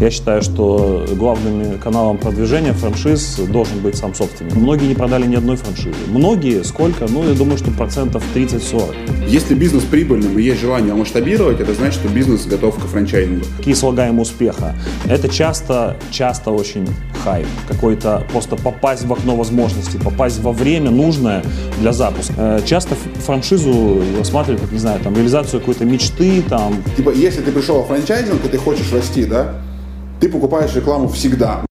Я считаю, что главным каналом продвижения франшиз должен быть сам собственник. Многие не продали ни одной франшизы. Многие, сколько? Ну, я думаю, что процентов 30-40. Если бизнес прибыльным и есть желание масштабировать, это значит, что бизнес готов к франчайзингу. Какие слагаемые успеха? Это часто, часто очень хайп. Какой-то просто попасть в окно возможностей, попасть во время нужное для запуска. Э, часто франшизу рассматривают, как, не знаю, там, реализацию какой-то мечты, там. Типа, если ты пришел в франчайзинг, и ты хочешь расти, да, ты покупаешь рекламу всегда.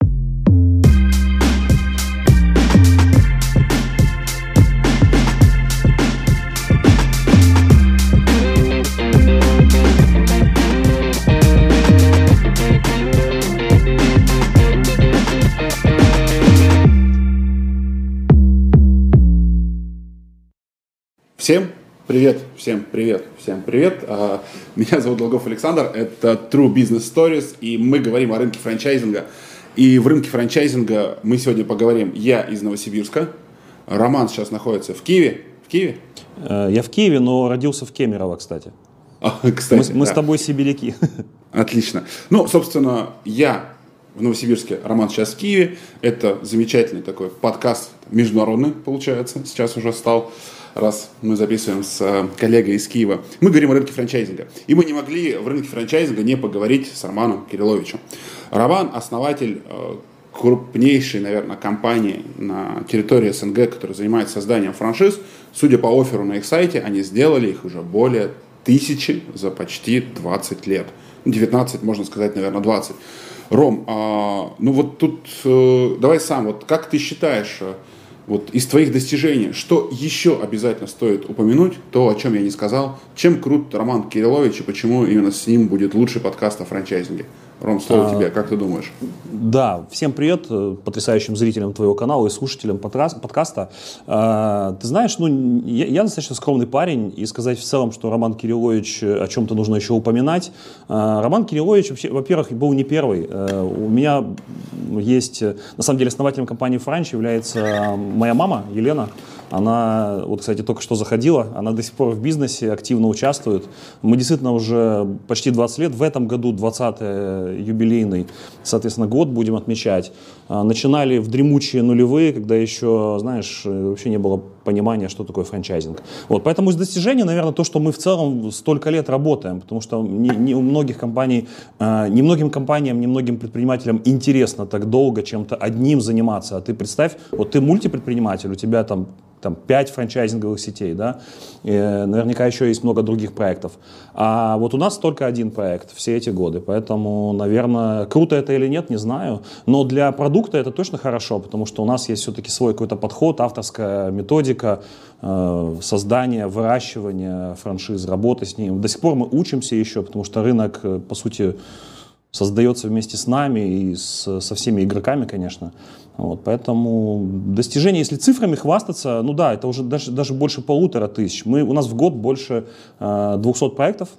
Всем привет, всем привет, всем привет. А, меня зовут Долгов Александр, это True Business Stories, и мы говорим о рынке франчайзинга. И в рынке франчайзинга мы сегодня поговорим. Я из Новосибирска, Роман сейчас находится в Киеве. В Киеве? Э, я в Киеве, но родился в Кемерово, кстати. А, кстати, мы, мы да. с тобой сибиряки. Отлично. Ну, собственно, я в Новосибирске, Роман сейчас в Киеве. Это замечательный такой подкаст международный, получается, сейчас уже стал раз мы записываем с э, коллегой из Киева. Мы говорим о рынке франчайзинга. И мы не могли в рынке франчайзинга не поговорить с Романом Кирилловичем. Роман – основатель э, крупнейшей, наверное, компании на территории СНГ, которая занимается созданием франшиз. Судя по оферу на их сайте, они сделали их уже более тысячи за почти 20 лет. 19, можно сказать, наверное, 20. Ром, а, ну вот тут э, давай сам, вот как ты считаешь, вот из твоих достижений, что еще обязательно стоит упомянуть, то, о чем я не сказал, чем крут Роман Кириллович и почему именно с ним будет лучший подкаст о франчайзинге? Ром, слово а, тебе, как ты думаешь? Да, всем привет, э, потрясающим зрителям твоего канала и слушателям подкаста. А, ты знаешь, ну, я, я достаточно скромный парень, и сказать в целом, что Роман Кириллович э, о чем-то нужно еще упоминать. А, Роман Кириллович, вообще, во-первых, был не первый. А, у меня есть, на самом деле, основателем компании «Франч» является моя мама Елена. Она, вот, кстати, только что заходила, она до сих пор в бизнесе активно участвует. Мы действительно уже почти 20 лет, в этом году 20-й юбилейный, соответственно, год будем отмечать. А, начинали в дремучие нулевые, когда еще, знаешь, вообще не было понимания, что такое франчайзинг. Вот, поэтому из достижений, наверное, то, что мы в целом столько лет работаем, потому что не, не у многих компаний, а, не многим компаниям, не многим предпринимателям интересно так долго чем-то одним заниматься. А ты представь, вот ты мультипредприниматель, у тебя там там 5 франчайзинговых сетей, да, и наверняка еще есть много других проектов. А вот у нас только один проект все эти годы, поэтому, наверное, круто это или нет, не знаю, но для продукта это точно хорошо, потому что у нас есть все-таки свой какой-то подход, авторская методика э, создания, выращивания франшиз, работы с ним. До сих пор мы учимся еще, потому что рынок, э, по сути, создается вместе с нами и с, со всеми игроками, конечно. Вот, поэтому достижение, если цифрами хвастаться, ну да, это уже даже, даже больше полутора тысяч. Мы, у нас в год больше э, 200 проектов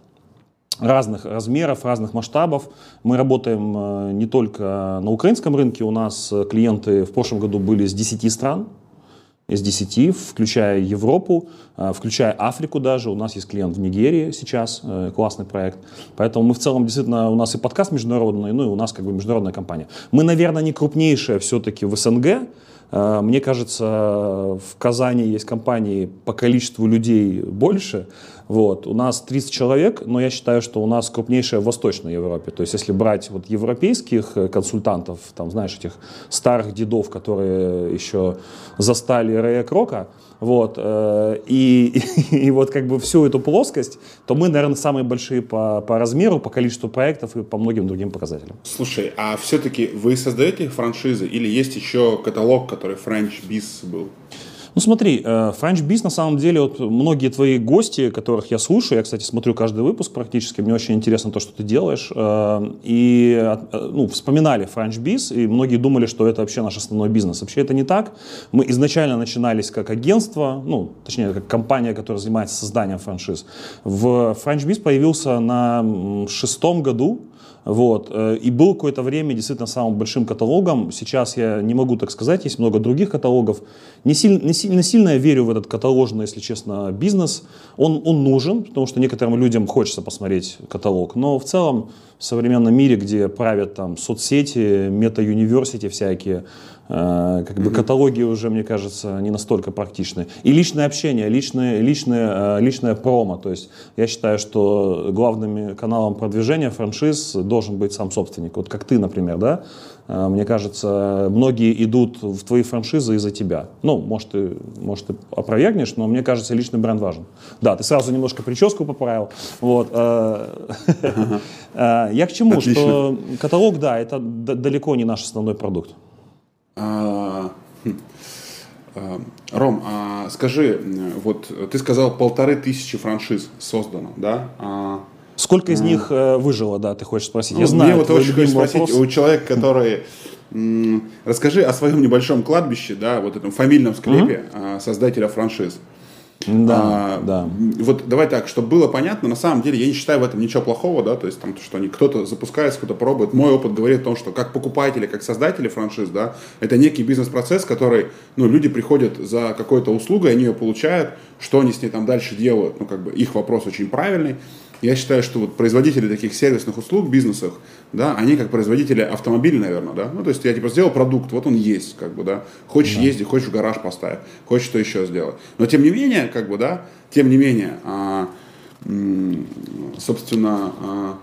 разных размеров, разных масштабов. Мы работаем э, не только на украинском рынке, у нас клиенты в прошлом году были с 10 стран, из 10, включая Европу, э, включая Африку даже. У нас есть клиент в Нигерии сейчас, э, классный проект. Поэтому мы в целом действительно, у нас и подкаст международный, ну и у нас как бы международная компания. Мы, наверное, не крупнейшая все-таки в СНГ, Э, мне кажется, в Казани есть компании по количеству людей больше. Вот. У нас 30 человек, но я считаю, что у нас крупнейшая в Восточной Европе. То есть если брать вот европейских э, консультантов, там, знаешь, этих старых дедов, которые еще застали Рэя Крока, вот, э, и, и, и вот как бы всю эту плоскость, то мы, наверное, самые большие по, по размеру, по количеству проектов и по многим другим показателям. Слушай, а все-таки вы создаете франшизы или есть еще каталог, который French Biz был? Ну смотри, э, French Biz на самом деле, вот многие твои гости, которых я слушаю, я, кстати, смотрю каждый выпуск практически, мне очень интересно то, что ты делаешь, э, и э, ну, вспоминали French Biz, и многие думали, что это вообще наш основной бизнес. Вообще это не так. Мы изначально начинались как агентство, ну, точнее, как компания, которая занимается созданием франшиз. В French Biz появился на шестом году, Вот. Э, и был какое-то время действительно самым большим каталогом. Сейчас я не могу так сказать, есть много других каталогов. Не сильно, не сильно, сильно я верю в этот каталожный, если честно, бизнес. Он, он нужен, потому что некоторым людям хочется посмотреть каталог. Но в целом в современном мире, где правят там соцсети, мета-юниверсити всякие, как бы каталоги уже, мне кажется, не настолько практичны. И личное общение, личное, личное, э, личное промо. То есть я считаю, что главным каналом продвижения франшиз должен быть сам собственник. Вот как ты, например, да? Э, мне кажется, многие идут в твои франшизы из-за тебя. Ну, может, ты, может, ты опровергнешь, но мне кажется, личный бренд важен. Да, ты сразу немножко прическу поправил. Вот. Э, э, я к чему? Что каталог, да, это далеко не наш основной продукт. А, хм. Ром, а скажи, вот ты сказал полторы тысячи франшиз создано, да? А Сколько из них э, выжило, да, ты хочешь спросить? Ну, Я знаю. Мне вот очень хочется спросить у человека, который... Расскажи о своем небольшом кладбище, да, вот этом фамильном склепе mm-hmm. создателя франшиз. Да, а, да. Вот давай так, чтобы было понятно, на самом деле я не считаю в этом ничего плохого, да, то есть там, что они, кто-то запускает, кто-то пробует. Мой опыт говорит о том, что как покупатели, как создатели франшиз, да, это некий бизнес-процесс, который, ну, люди приходят за какой-то услугой, они ее получают, что они с ней там дальше делают, ну, как бы их вопрос очень правильный. Я считаю, что вот производители таких сервисных услуг в бизнесах, да, они как производители автомобилей, наверное, да. Ну, то есть я типа сделал продукт, вот он есть, как бы, да. Хочешь да. ездить, хочешь в гараж поставить, хочешь что еще сделать. Но тем не менее, как бы, да, тем не менее, а, собственно, а,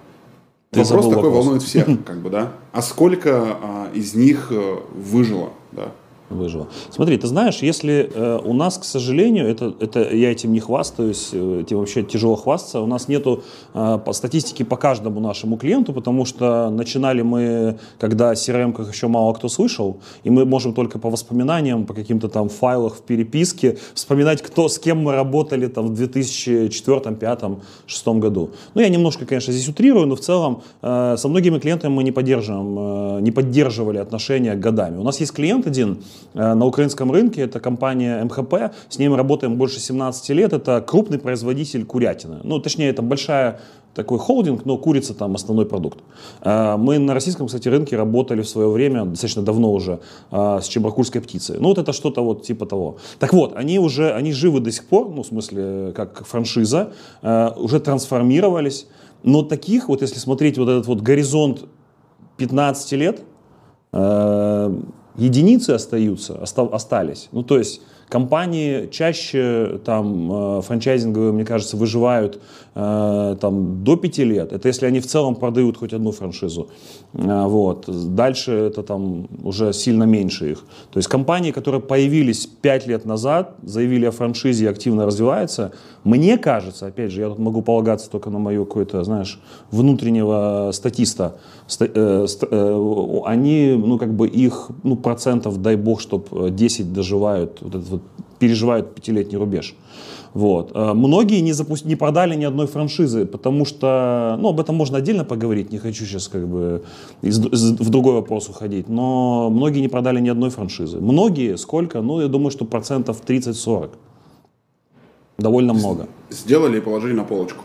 Ты вопрос такой вопрос. волнует всех, как бы, да. А сколько а, из них э, выжило, да? Выжила. Смотри, ты знаешь, если э, у нас, к сожалению, это, это я этим не хвастаюсь, этим вообще тяжело хвастаться, у нас нету э, по статистики по каждому нашему клиенту, потому что начинали мы, когда о CRM еще мало кто слышал, и мы можем только по воспоминаниям, по каким-то там файлах в переписке вспоминать, кто, с кем мы работали там в 2004, 2005, 2006 году. Ну, я немножко, конечно, здесь утрирую, но в целом э, со многими клиентами мы не поддерживаем, э, не поддерживали отношения годами. У нас есть клиент один, на украинском рынке. Это компания МХП. С ней мы работаем больше 17 лет. Это крупный производитель курятины. Ну, точнее, это большая такой холдинг, но курица там основной продукт. Э, мы на российском, кстати, рынке работали в свое время, достаточно давно уже, э, с чебаркульской птицей. Ну, вот это что-то вот типа того. Так вот, они уже, они живы до сих пор, ну, в смысле, как франшиза, уже трансформировались. Но таких, вот если смотреть вот этот вот горизонт 15 лет, единицы остаются, остались. Ну, то есть Компании чаще там э, франчайзинговые, мне кажется, выживают э, там до пяти лет. Это если они в целом продают хоть одну франшизу. Э, вот. Дальше это там уже сильно меньше их. То есть компании, которые появились пять лет назад, заявили о франшизе и активно развиваются, мне кажется, опять же, я тут могу полагаться только на мою какую-то, знаешь, внутреннего статиста, они, ну, как бы их, ну, процентов, дай бог, чтобы 10 доживают вот этот вот переживают пятилетний рубеж. Вот. Э, многие не, запу... не продали ни одной франшизы, потому что, ну, об этом можно отдельно поговорить, не хочу сейчас как бы из, в другой вопрос уходить, но многие не продали ни одной франшизы. Многие, сколько? Ну, я думаю, что процентов 30-40. Довольно много. Сделали и положили на полочку.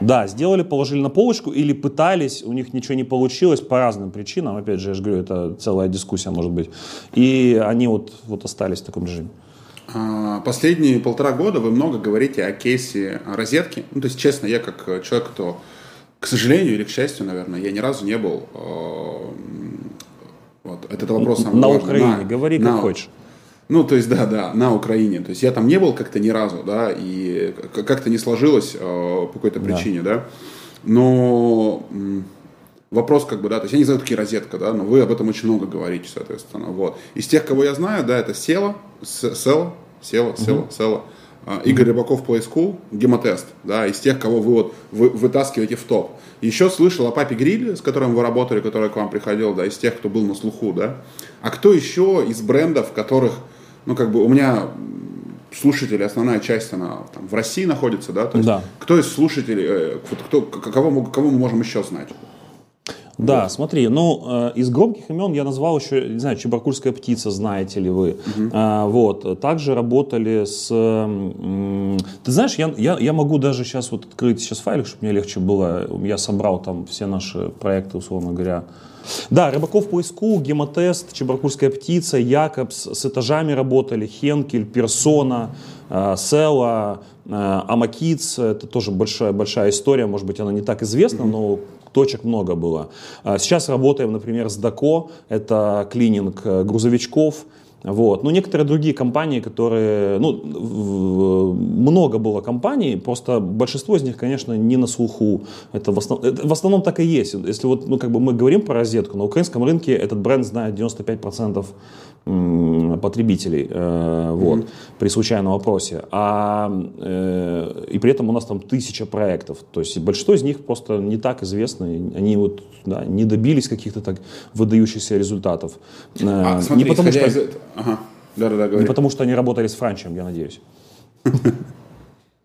Да, сделали, положили на полочку или пытались, у них ничего не получилось по разным причинам. Опять же, я же говорю, это целая дискуссия может быть. И они вот, вот остались в таком режиме. А, последние полтора года вы много говорите о кейсе розетки. Ну, то есть, честно, я как человек, кто, к сожалению или к счастью, наверное, я ни разу не был... Э, вот, этот вопрос На важен. Украине, на, говори как на, хочешь. Ну, то есть, да, да, на Украине. То есть я там не был как-то ни разу, да, и как-то не сложилось э, по какой-то причине, да. да. Но вопрос, как бы, да, то есть я не знаю, такие розетка, да, но вы об этом очень много говорите, соответственно, вот. Из тех, кого я знаю, да, это Села, Села, Села, Села, Села, Игорь Рыбаков Play School, гемотест, да, из тех, кого вы вот вы, вытаскиваете в топ. Еще слышал о папе Гриле, с которым вы работали, который к вам приходил, да, из тех, кто был на слуху, да. А кто еще из брендов, которых ну, как бы у меня слушатели, основная часть, она там, в России находится, да? То есть, да. кто из слушателей, э, кто, кого, кого мы можем еще знать? Да, вот. смотри, ну, э, из громких имен я назвал еще, не знаю, Чебаркульская птица, знаете ли вы. Угу. А, вот, также работали с... М- ты знаешь, я, я, я могу даже сейчас вот открыть сейчас файлик, чтобы мне легче было. Я собрал там все наши проекты, условно говоря. Да, Рыбаков поиску, Гемотест, Чебаркульская птица, Якобс, с этажами работали, Хенкель, Персона, э, Села, э, Амакиц, это тоже большая, большая история, может быть, она не так известна, но точек много было. А сейчас работаем, например, с Дако, это клининг э, грузовичков, вот. Ну, некоторые другие компании, которые, ну, много было компаний, просто большинство из них, конечно, не на слуху. Это в, основ, это в основном так и есть. Если вот, ну, как бы мы говорим про розетку, на украинском рынке этот бренд знает 95% потребителей э, вот, mm-hmm. при случайном вопросе. А, э, и при этом у нас там тысяча проектов. То есть большинство из них просто не так известны. Они вот да, не добились каких-то так выдающихся результатов. Э, а, смотри, не потому, что, из... ага. да, да, да, не потому что они работали с Франчем, я надеюсь.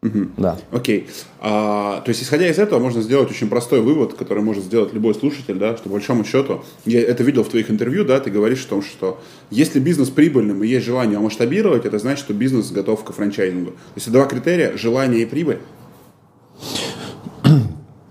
Угу. Да. Окей. А, то есть, исходя из этого, можно сделать очень простой вывод, который может сделать любой слушатель, да, что по большому счету, я это видел в твоих интервью, да, ты говоришь о том, что если бизнес прибыльным и есть желание его масштабировать, это значит, что бизнес готов к франчайзингу. То есть, два критерия – желание и прибыль.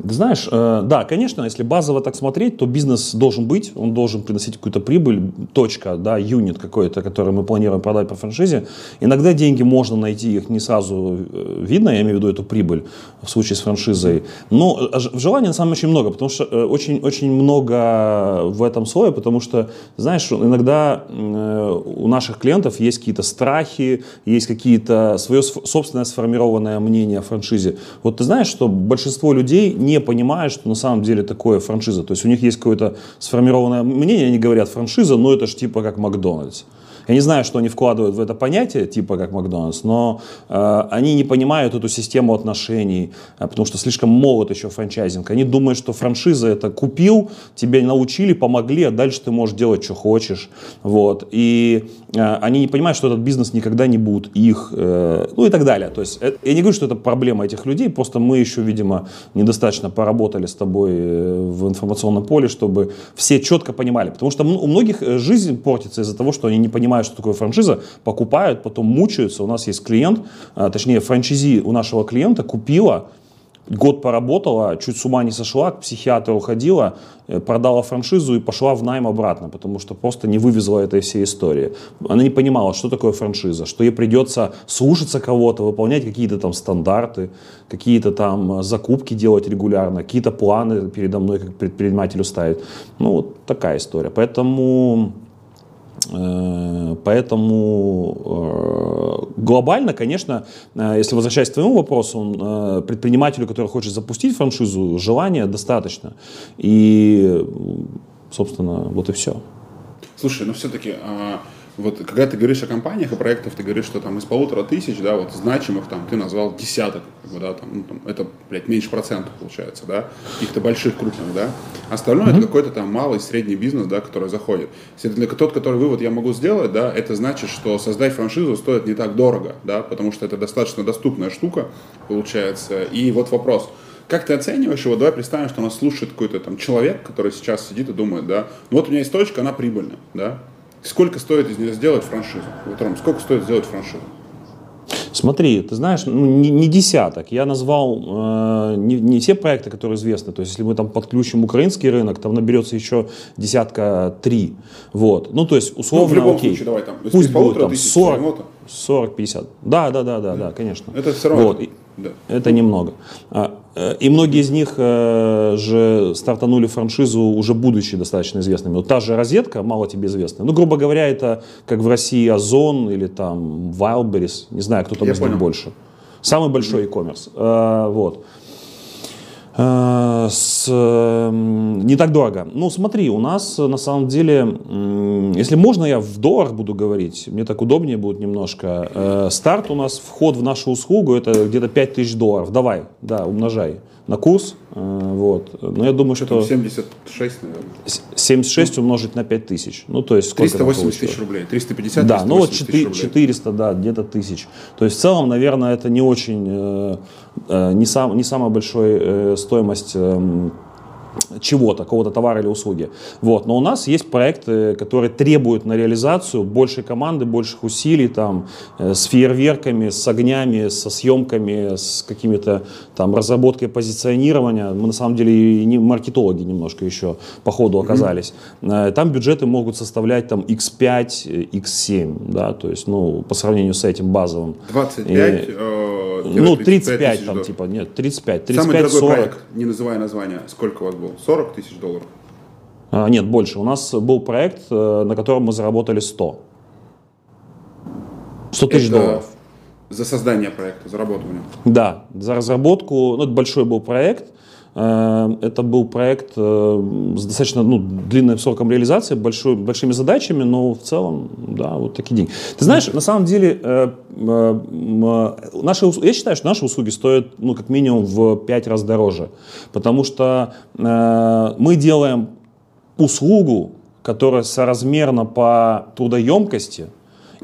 Знаешь, э, да, конечно, если базово так смотреть, то бизнес должен быть, он должен приносить какую-то прибыль, точка, да, юнит какой-то, который мы планируем продать по франшизе. Иногда деньги можно найти, их не сразу э, видно, я имею в виду эту прибыль в случае с франшизой. Но э, желания на самом деле очень много, потому что очень, очень много в этом слое, потому что, знаешь, иногда у наших клиентов есть какие-то страхи, есть какие-то свое собственное сформированное мнение о франшизе. Вот ты знаешь, что большинство людей не не понимают, что на самом деле такое франшиза. То есть у них есть какое-то сформированное мнение, они говорят франшиза, но это же типа как Макдональдс. Я не знаю, что они вкладывают в это понятие, типа как Макдональдс, но э, они не понимают эту систему отношений, э, потому что слишком молод еще франчайзинг. Они думают, что франшиза это купил, тебя научили, помогли, а дальше ты можешь делать, что хочешь. Вот. И э, они не понимают, что этот бизнес никогда не будет их, э, ну и так далее. То есть, э, я не говорю, что это проблема этих людей, просто мы еще, видимо, недостаточно поработали с тобой э, в информационном поле, чтобы все четко понимали. Потому что у многих э, жизнь портится из-за того, что они не понимают, понимают, что такое франшиза, покупают, потом мучаются. У нас есть клиент, а, точнее франчизи у нашего клиента купила, год поработала, чуть с ума не сошла, к психиатру ходила, э, продала франшизу и пошла в найм обратно, потому что просто не вывезла этой всей истории. Она не понимала, что такое франшиза, что ей придется слушаться кого-то, выполнять какие-то там стандарты, какие-то там э, закупки делать регулярно, какие-то планы передо мной как предпринимателю ставить. Ну, вот такая история. Поэтому поэтому э, глобально, конечно, э, если возвращаясь к твоему вопросу, предпринимателю, который хочет запустить франшизу, желания достаточно. И, собственно, вот и все. Слушай, ну все-таки а, вот когда ты говоришь о компаниях и проектах, ты говоришь, что там из полутора тысяч, да, вот значимых там ты назвал десяток, как бы, да, там, ну, там, это, блядь, меньше процентов получается, да, каких-то больших, крупных, да. Остальное mm-hmm. это какой-то там малый, средний бизнес, да, который заходит. Если для тот, который вывод я могу сделать, да, это значит, что создать франшизу стоит не так дорого, да, потому что это достаточно доступная штука, получается. И вот вопрос, как ты оцениваешь его? Давай представим, что нас слушает какой-то там человек, который сейчас сидит и думает, да, ну вот у меня есть точка, она прибыльная, да, Сколько стоит из нее сделать франшизу? Вот, Ром, сколько стоит сделать франшизу? Смотри, ты знаешь, ну, не, не десяток. Я назвал э, не, не все проекты, которые известны. То есть, если мы там подключим украинский рынок, там наберется еще десятка три. Вот. Ну, то есть, условно, ну, в любом окей. случае, давай там. Пусть будет там 40, 40-50. Да, да, да, да, да, конечно. Это все равно. Вот. Да. Это немного. А, э, и многие из них э, же стартанули франшизу, уже будучи достаточно известными. Вот та же розетка, мало тебе известная. Ну, грубо говоря, это как в России Озон или там Wildberries. Не знаю, кто там из них больше. Самый большой e-commerce. Э, вот. Э, с, не так дорого. Ну, смотри, у нас на самом деле, если можно, я в долларах буду говорить, мне так удобнее будет немножко. Э, старт у нас, вход в нашу услугу, это где-то 5000 долларов. Давай, да, умножай на курс. Э, вот. Но я думаю, что... 76, наверное. 76 умножить на 5 тысяч. Ну, то есть сколько 380 тысяч рублей. 350 Да, ну вот 4, 400, да, где-то тысяч. То есть в целом, наверное, это не очень, э, э, не, сам, не самая большая стоимость эм, чего-то, какого-то товара или услуги. Вот. Но у нас есть проекты, которые требуют на реализацию большей команды, больших усилий, там, э, с фейерверками, с огнями, со съемками, с какими-то там разработкой позиционирования. Мы на самом деле и не маркетологи немножко еще по ходу оказались. Mm-hmm. Там бюджеты могут составлять там x5, x7, да, то есть, ну, по сравнению с этим базовым. 25, и, э, ну, 35 там, типа, нет, 35, 35, Самый дорогой 40. проект, не называя название, сколько у вас был? 40 тысяч долларов? А, нет, больше. У нас был проект, э, на котором мы заработали 100. 100 тысяч долларов. За создание проекта, за работу в нем? Да, за разработку. Ну, это большой был проект. Э, это был проект э, с достаточно ну, длинным сроком реализации, большой, большими задачами, но в целом, да, вот такие деньги. Ты знаешь, на самом деле, наши, я считаю, что наши услуги стоят, ну, как минимум в 5 раз дороже, потому что мы делаем услугу, которая соразмерна по трудоемкости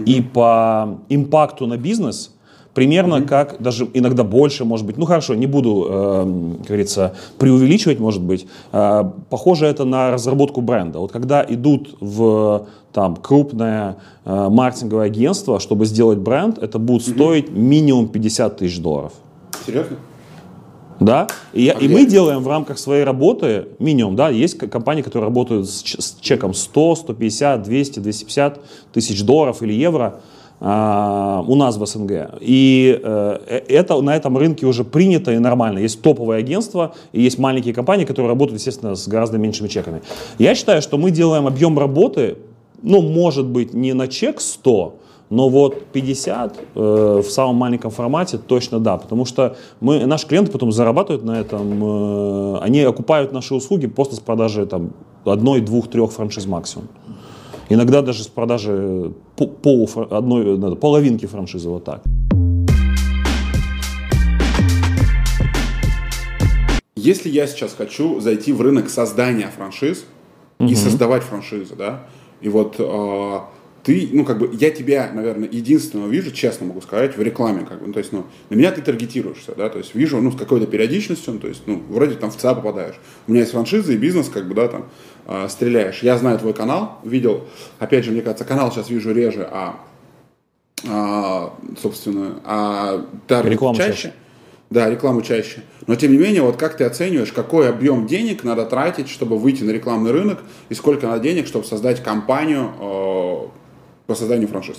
и по импакту на бизнес, примерно mm-hmm. как, даже иногда больше, может быть, ну хорошо, не буду, э, как говорится, преувеличивать, может быть, э, похоже это на разработку бренда. Вот когда идут в там крупное э, маркетинговое агентство, чтобы сделать бренд, это будет mm-hmm. стоить минимум 50 тысяч долларов. Серьезно? Да? И, а и мы делаем в рамках своей работы минимум, да, есть компании, которые работают с, с чеком 100, 150, 200, 250 тысяч долларов или евро у нас в СНГ. И э, это на этом рынке уже принято и нормально. Есть топовые агентства и есть маленькие компании, которые работают, естественно, с гораздо меньшими чеками. Я считаю, что мы делаем объем работы, ну, может быть, не на чек 100, но вот 50 э, в самом маленьком формате точно да, потому что мы, наши клиенты потом зарабатывают на этом, э, они окупают наши услуги просто с продажи там, одной, двух, трех франшиз максимум. Иногда даже с продажи пол, одной, половинки франшизы, вот так. Если я сейчас хочу зайти в рынок создания франшиз угу. и создавать франшизы, да, и вот э, ты, ну, как бы, я тебя, наверное, единственного вижу, честно могу сказать, в рекламе, как бы, ну, то есть, ну, на меня ты таргетируешься, да, то есть, вижу, ну, с какой-то периодичностью, ну, то есть, ну, вроде там в ЦА попадаешь. У меня есть франшиза и бизнес, как бы, да, там, э, стреляешь. Я знаю твой канал, видел, опять же, мне кажется, канал сейчас вижу реже, а, а собственно, а таргет Реклама чаще. чаще. Да, рекламу чаще. Но тем не менее, вот как ты оцениваешь, какой объем денег надо тратить, чтобы выйти на рекламный рынок, и сколько надо денег, чтобы создать компанию, э, по созданию франшиз?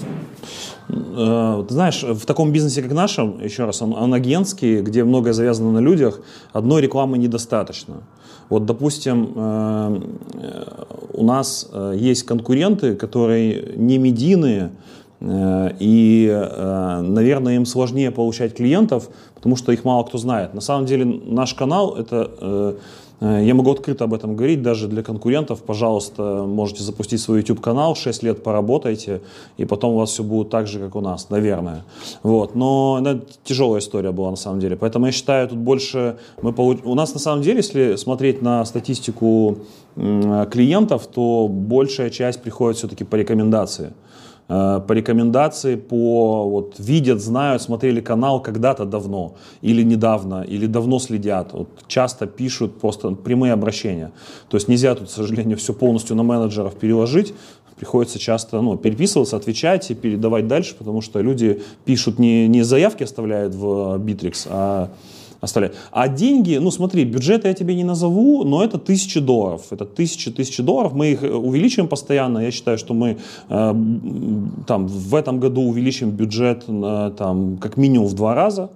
Э, ты знаешь, в таком бизнесе, как нашем, еще раз, он, он агентский, где многое завязано на людях, одной рекламы недостаточно. Вот, допустим, э, у нас э, есть конкуренты, которые не медийные, и, наверное, им сложнее получать клиентов, потому что их мало кто знает. На самом деле наш канал это Э, я могу открыто об этом говорить даже для конкурентов. Пожалуйста, можете запустить свой YouTube-канал, 6 лет поработайте, и потом у вас все будет так же, как у нас, наверное. Вот. Но это тяжелая история была на самом деле. Поэтому я считаю, тут больше мы получ... У нас на самом деле, если смотреть на статистику клиентов, то большая часть приходит все-таки по рекомендации. Э, по рекомендации, по вот видят, знают, смотрели канал когда-то давно или недавно, или давно следят. Вот часто пишут просто прямые обращения. То есть нельзя тут, к сожалению, все полностью на менеджеров переложить. Приходится часто ну, переписываться, отвечать и передавать дальше, потому что люди пишут не, не заявки оставляют в Bittrex, а оставлять. А деньги, ну смотри, бюджет я тебе не назову, но это тысячи долларов. Это тысячи, тысячи долларов. Мы их э, увеличиваем постоянно. Я считаю, что мы э, там в этом году увеличим бюджет э, там как минимум в два раза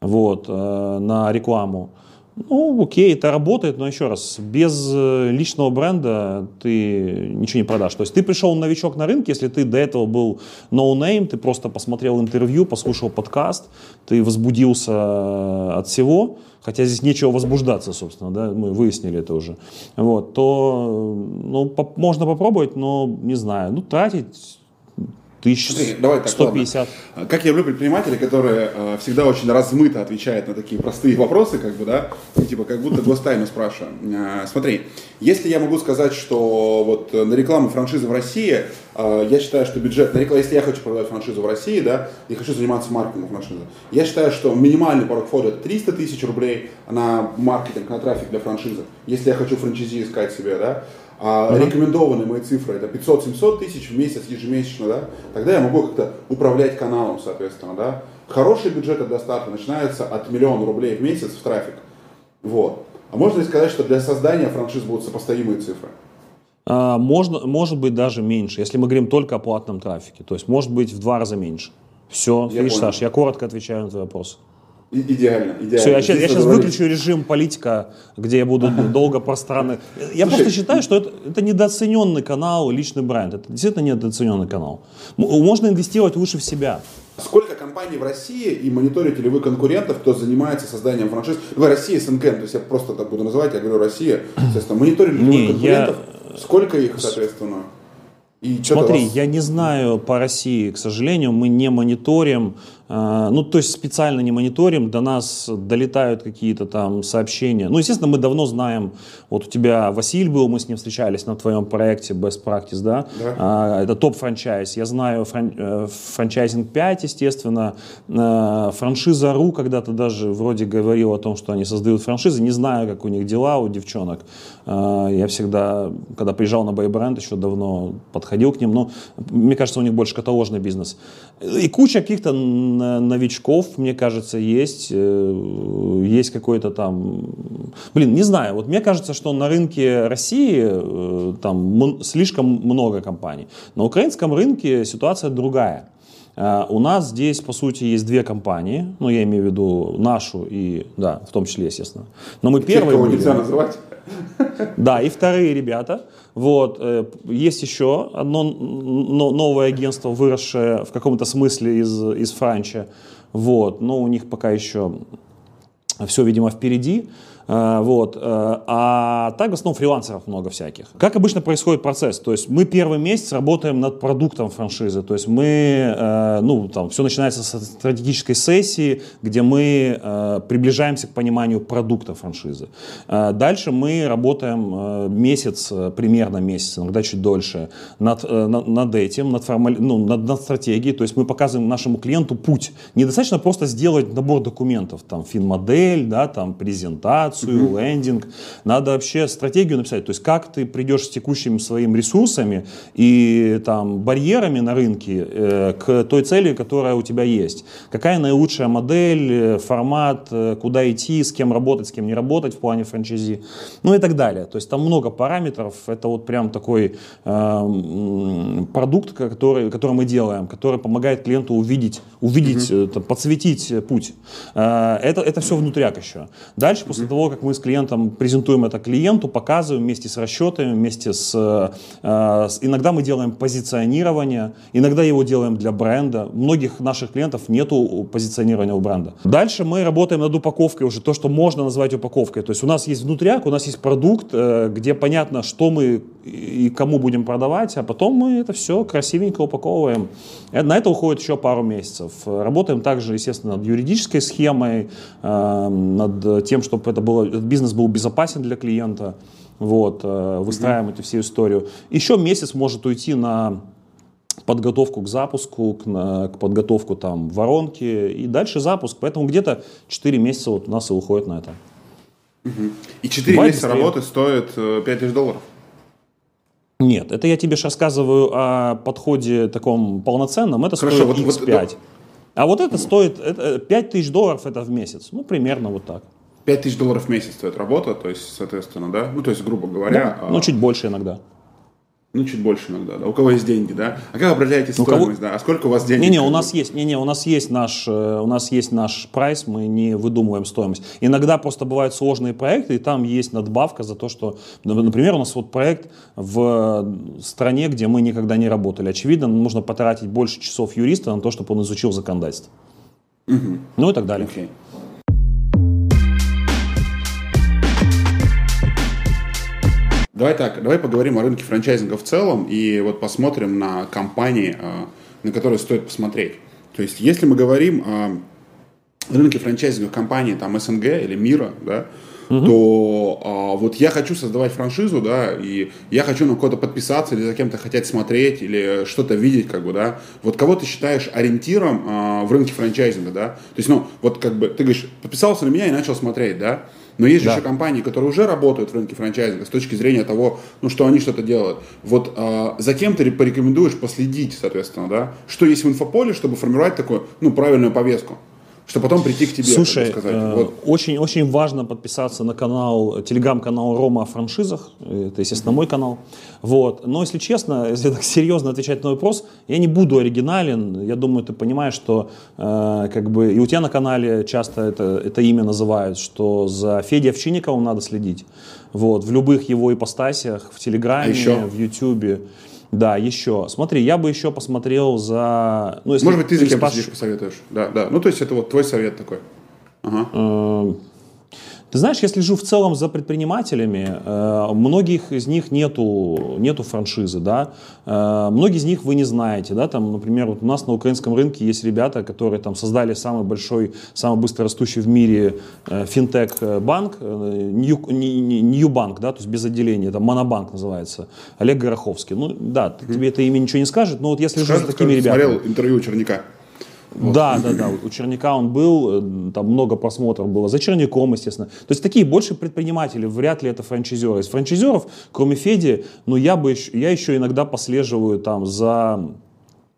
вот, э, на рекламу. Ну, окей, это работает, но еще раз, без э, личного бренда ты ничего не продашь. То есть ты пришел новичок на рынке, если ты до этого был no-name, ты просто посмотрел интервью, послушал подкаст, ты возбудился э, от всего, хотя здесь нечего возбуждаться, собственно, да, мы выяснили это уже, вот, то, ну, по можно попробовать, но не знаю, ну, тратить 1150. Как я люблю предпринимателей, которые э, всегда очень размыто отвечают на такие простые вопросы, как бы, да, и, типа как будто гостайну спрашиваем. Э, смотри, если я могу сказать, что вот на рекламу франшизы в России, э, я считаю, что бюджет на рекламу, если я хочу продавать франшизу в России, да, и хочу заниматься маркетингом франшизы, я считаю, что минимальный порог входа 300 тысяч рублей на маркетинг, на трафик для франшизы, если я хочу франшизи искать себе, да, а uh-huh. рекомендованные мои цифры это 500-700 тысяч в месяц ежемесячно, да, тогда я могу как-то управлять каналом, соответственно, да. Хороший бюджет для старта начинается от миллиона рублей в месяц в трафик. Вот. А можно ли сказать, что для создания франшиз будут сопоставимые цифры? А, можно, может быть даже меньше, если мы говорим только о платном трафике. То есть может быть в два раза меньше. Все, я видишь, понял. Саш, я коротко отвечаю на твой вопрос. Идеально, идеально. Все, я сейчас, я сейчас выключу режим политика, где я буду долго пространно. Я Слушай, просто считаю, что это, это недооцененный канал, личный бренд. Это действительно недооцененный канал. Можно инвестировать лучше в себя. Сколько компаний в России и мониторите ли вы конкурентов, кто занимается созданием франшиз? Вы Россия СНГ, то есть я просто так буду называть, я говорю Россия, соответственно, мониторили ли вы конкурентов? Я... Сколько их, соответственно? И Смотри, вас... я не знаю по России, к сожалению, мы не мониторим ну, то есть специально не мониторим, до нас долетают какие-то там сообщения. Ну, естественно, мы давно знаем, вот у тебя Василь был, мы с ним встречались на твоем проекте Best Practice, да? да. А, это топ-франчайз. Я знаю фран... Э, франчайзинг 5, естественно. А, франшиза РУ когда-то даже вроде говорил о том, что они создают франшизы. Не знаю, как у них дела, у девчонок. А, я всегда, когда приезжал на Байбренд, еще давно подходил к ним. Но мне кажется, у них больше каталожный бизнес. И куча каких-то новичков, мне кажется, есть. Э, есть какой-то там... Блин, не знаю. Вот мне кажется, что на рынке России э, там слишком много компаний. На украинском рынке ситуация другая. Э, у нас здесь, по сути, есть две компании, ну, я имею в виду нашу и, да, в том числе, естественно. Но мы первые... Кого были. нельзя называть? Да, и вторые ребята. Вот. Есть еще одно новое агентство, выросшее в каком-то смысле из, из франча. Вот. Но у них пока еще все, видимо, впереди. Э, вот. Э, а так в основном фрилансеров много всяких. Как обычно происходит процесс? То есть мы первый месяц работаем над продуктом франшизы. То есть мы, э, ну, там, все начинается с стратегической сессии, где мы приближаемся к пониманию продукта франшизы. Дальше мы работаем месяц, примерно месяц, иногда чуть дольше, над, над, этим, над, формаль... ну, над, над стратегией. То есть мы показываем нашему клиенту путь. Недостаточно просто сделать набор документов, там, фин-модель, да, там, презентацию, презентацию, mm-hmm. лендинг. Надо вообще стратегию написать. То есть как ты придешь с текущими своими ресурсами и там барьерами на рынке э, к той цели, которая у тебя есть. Какая наилучшая модель, э, формат, э, куда идти, с кем работать, с кем не работать в плане франчайзи, ну и так далее. То есть там много параметров. Это вот прям такой э, продукт, который, который мы делаем, который помогает клиенту увидеть, увидеть, mm-hmm. там, подсветить путь. Э, это, это все внутряк еще. Дальше, mm-hmm. после того, как мы с клиентом презентуем это клиенту, показываем вместе с расчетами, вместе с, э, с... Иногда мы делаем позиционирование, иногда его делаем для бренда. У многих наших клиентов нету позиционирования у бренда. Дальше мы работаем над упаковкой уже, то, что можно назвать упаковкой. То есть у нас есть внутряк, у нас есть продукт, э, где понятно, что мы и кому будем продавать, а потом мы это все красивенько упаковываем. Э, на это уходит еще пару месяцев. Работаем также, естественно, над юридической схемой, э, над тем, чтобы это было, этот бизнес был безопасен для клиента. Вот, э, выстраиваем mm-hmm. эту всю историю. Еще месяц может уйти на подготовку к запуску, к, на, к подготовку там воронки и дальше запуск. Поэтому где-то 4 месяца вот у нас и уходит на это. Угу. И 4 Бывает месяца быстрее. работы стоит 5 тысяч долларов? Нет, это я тебе рассказываю о подходе таком полноценном. Это Хорошо, стоит вот, X5. Вот, а вот это стоит, это, 5 тысяч долларов это в месяц. Ну, примерно вот так. 5 тысяч долларов в месяц стоит работа, то есть, соответственно, да? Ну, то есть, грубо говоря... Да, ну, чуть больше иногда. Ну, чуть больше иногда, да. У кого есть деньги, да? А как определяете стоимость, кого... да? А сколько у вас денег? Не-не, у нас есть, не-не, у нас есть наш, э, у нас есть наш прайс, мы не выдумываем стоимость. Иногда просто бывают сложные проекты, и там есть надбавка за то, что, например, у нас вот проект в стране, где мы никогда не работали. Очевидно, нужно потратить больше часов юриста на то, чтобы он изучил законодательство. Угу. Ну и так далее. Okay. Давай так, давай поговорим о рынке франчайзинга в целом и вот посмотрим на компании, э, на которые стоит посмотреть. То есть, если мы говорим о рынке франчайзинговых компаний, там, СНГ или мира, да, угу. то а, вот я хочу создавать франшизу, да, и я хочу на кого-то подписаться или за кем-то хотеть смотреть или что-то видеть, как бы, да. Вот кого ты считаешь ориентиром а, в рынке франчайзинга, да? То есть, ну, вот как бы ты говоришь, подписался на меня и начал смотреть, да? Но есть же да. еще компании, которые уже работают в рынке франчайзинга с точки зрения того, ну, что они что-то делают. Вот э, за кем ты порекомендуешь последить, соответственно, да? Что есть в инфополе, чтобы формировать такую, ну, правильную повестку? Чтобы потом прийти к тебе. Слушай, сказать. Э, вот. очень, очень важно подписаться на канал, телеграм-канал Рома о франшизах, это, естественно, mm-hmm. мой канал. Вот. Но, если честно, если так серьезно отвечать на вопрос, я не буду оригинален. Я думаю, ты понимаешь, что э, как бы и у тебя на канале часто это, это имя называют, что за Федей Овчинниковым надо следить. Вот. В любых его ипостасиях, в Телеграме, а еще? в Ютубе. Да, еще. Смотри, я бы еще посмотрел за... Ну, если Может быть, ты за кем спраш... посоветуешь. Да, да. Ну, то есть это вот твой совет такой. Ага. Ты знаешь, я слежу в целом за предпринимателями. Э, многих из них нету, нету франшизы, да. Э, многие из них вы не знаете, да. Там, например, вот у нас на украинском рынке есть ребята, которые там создали самый большой, самый быстро растущий в мире э, финтех-банк, Нью-банк, да, то есть без отделения, это Монобанк называется, Олег Гороховский. Ну, да, тебе это имя ничего не скажет, но вот я слежу Скажет, за такими ребятами. Смотрел интервью Черняка. Вот. Да, да, да. У Черняка он был, э, там много просмотров было. За Черняком, естественно. То есть такие больше предприниматели, вряд ли это франчайзеры. Из франчайзеров, кроме Феди, ну я бы еще, я еще иногда послеживаю там за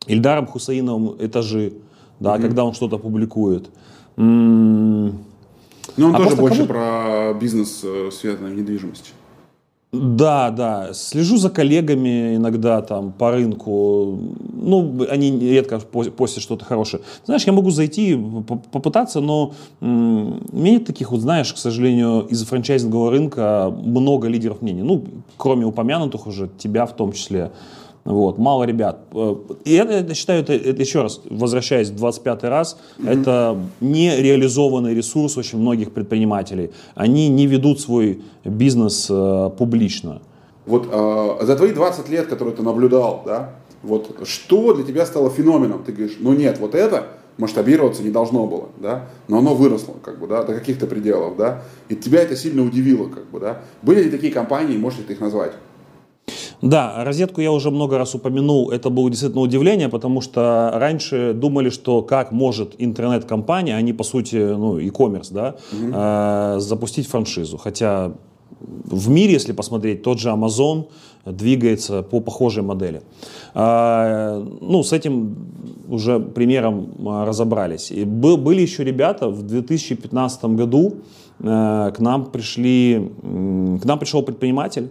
Ильдаром Хусаиновым этажи, да, mm-hmm. когда он что-то публикует. М-м- ну, он а тоже больше кому... про бизнес, э, связанный недвижимости. Да, да. Слежу за коллегами иногда там по рынку. Ну, они редко постят что-то хорошее. Знаешь, я могу зайти, попытаться, но у меня нет таких вот, знаешь, к сожалению, из франчайзингового рынка много лидеров мнений. Ну, кроме упомянутых уже, тебя в том числе. Вот, мало ребят. И это, я считаю, это, это еще раз, возвращаясь в 25 раз, mm-hmm. это нереализованный ресурс очень многих предпринимателей. Они не ведут свой бизнес э, публично. Вот э, за твои 20 лет, которые ты наблюдал, да, вот что для тебя стало феноменом? Ты говоришь, ну нет, вот это масштабироваться не должно было, да, но оно выросло, как бы, да, до каких-то пределов, да, и тебя это сильно удивило, как бы, да. Были ли такие компании, можете ты их назвать? Да, розетку я уже много раз упомянул. Это было действительно удивление, потому что раньше думали, что как может интернет-компания, они по сути, ну, e-commerce, да, угу. э, запустить франшизу. Хотя в мире, если посмотреть, тот же Amazon двигается по похожей модели. Э, ну, с этим уже примером разобрались. И был, были еще ребята в 2015 году, к нам пришли, к нам пришел предприниматель,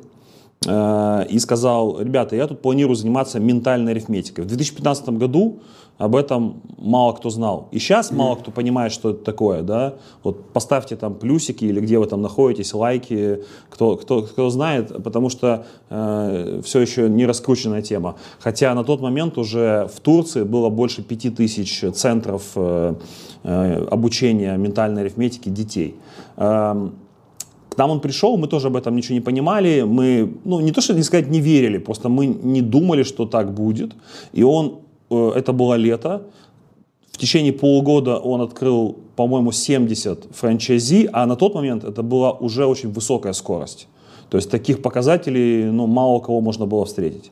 и сказал, ребята, я тут планирую заниматься ментальной арифметикой. В 2015 году об этом мало кто знал. И сейчас мало кто понимает, что это такое, да. Вот поставьте там плюсики или где вы там находитесь, лайки, кто, кто, кто знает, потому что э, все еще не раскрученная тема. Хотя на тот момент уже в Турции было больше 5000 центров э, э, обучения ментальной арифметики детей. Э, к нам он пришел, мы тоже об этом ничего не понимали, мы, ну, не то, что не сказать, не верили, просто мы не думали, что так будет. И он, э, это было лето, в течение полугода он открыл, по-моему, 70 франчайзи, а на тот момент это была уже очень высокая скорость. То есть таких показателей ну, мало кого можно было встретить.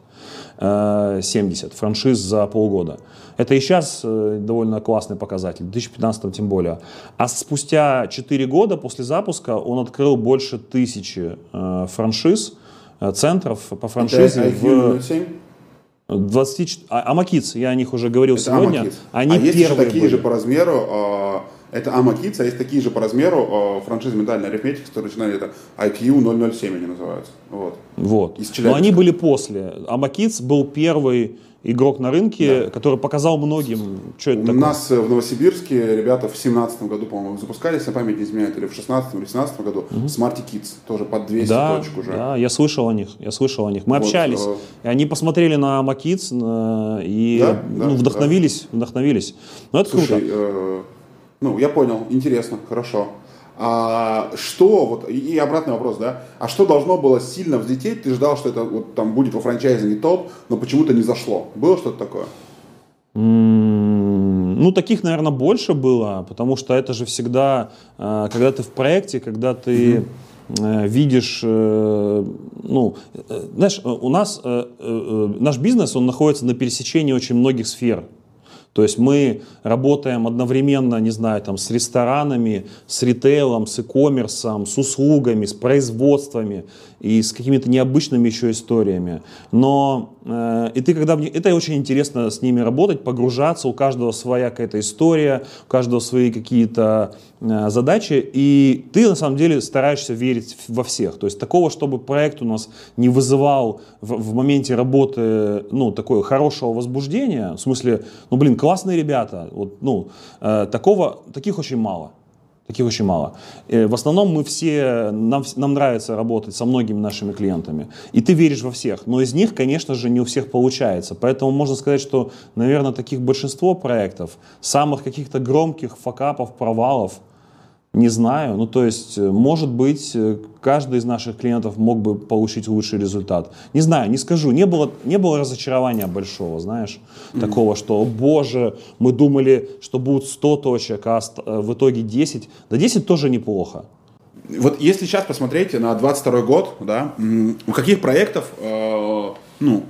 70 э, франшиз за полгода. Это и сейчас э, довольно классный показатель, в 2015 тем более. А спустя 4 года после запуска он открыл больше тысячи э, франшиз, центров по франшизе Это в... 20... А, Амакиц, я о них уже говорил Это сегодня. Амакиц. Они а есть еще такие были. же по размеру а, это Kids, а есть такие же по размеру э, франшизы ментальной арифметики, которые начинали это IQ 007 они называются. Вот. вот. Но они были после. Kids был первый игрок на рынке, да. который показал многим, что это У такое. нас э, в Новосибирске ребята в 17 году, по-моему, запускались, если память не изменяет, или в 16 или 17 году, угу. Smarty Kids, тоже под 200 да, точек уже. Да, я слышал о них, я слышал о них. Мы вот, общались, э... и они посмотрели на Макиц э, и да, ну, да, вдохновились, да. вдохновились. Ну, это Слушай, круто. Э, ну, я понял, интересно, хорошо. А что, вот, и обратный вопрос, да, а что должно было сильно взлететь? Ты ждал, что это вот там будет во франчайзинге топ, но почему-то не зашло. Было что-то такое? Ну, таких, наверное, больше было, потому что это же всегда, э, когда ты в проекте, когда ты mm-hmm. видишь, э, ну, знаешь, у нас, наш бизнес, он находится на пересечении очень многих сфер. То есть мы работаем одновременно, не знаю, там, с ресторанами, с ритейлом, с e-commerce, с услугами, с производствами и с какими-то необычными еще историями. Но э, и ты когда это очень интересно с ними работать, погружаться, у каждого своя какая-то история, у каждого свои какие-то задачи, и ты на самом деле стараешься верить во всех. То есть такого, чтобы проект у нас не вызывал в, в моменте работы, ну, такое хорошего возбуждения, в смысле, ну, блин, классные ребята, вот, ну, э, такого, таких очень мало. Таких очень мало. Э, в основном мы все, нам, нам нравится работать со многими нашими клиентами. И ты веришь во всех. Но из них, конечно же, не у всех получается. Поэтому можно сказать, что, наверное, таких большинство проектов, самых каких-то громких факапов, провалов – не знаю. Ну, то есть, э, может быть, э, каждый из наших клиентов мог бы получить лучший результат. Не знаю, не скажу. Не было, не было разочарования большого, знаешь, mm-hmm. такого, что, о боже, мы думали, что будут 100 точек, а э, в итоге 10. Да 10 тоже неплохо. Вот если сейчас посмотреть на 22 год, да, у каких проектов, э, ну,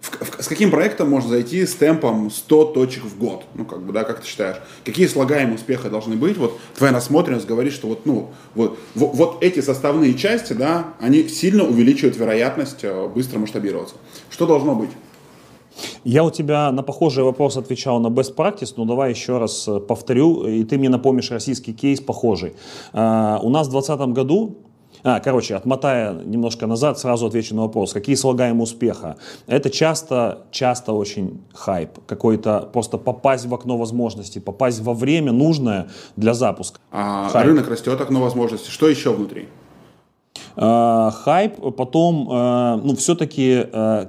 в, с каким проектом можно зайти с темпом 100 точек в год? Ну, как бы, да, как ты считаешь? Какие слагаемые успеха должны быть? Вот твоя насмотренность говорит, что вот, ну, вот, вот, вот эти составные части, да, они сильно увеличивают вероятность э, быстро масштабироваться. Что должно быть? Я у тебя на похожий вопрос отвечал на best practice, но давай еще раз э, повторю, и ты мне напомнишь российский кейс похожий. Uh, у нас в 2020 году а, короче, отмотая немножко назад, сразу отвечу на вопрос. Какие слагаемые успеха? Это часто, часто очень хайп. Какой-то просто попасть в окно возможностей, попасть во время нужное для запуска. А хайп. рынок растет, окно возможностей. Что еще внутри? А, хайп, потом, а, ну, все-таки а,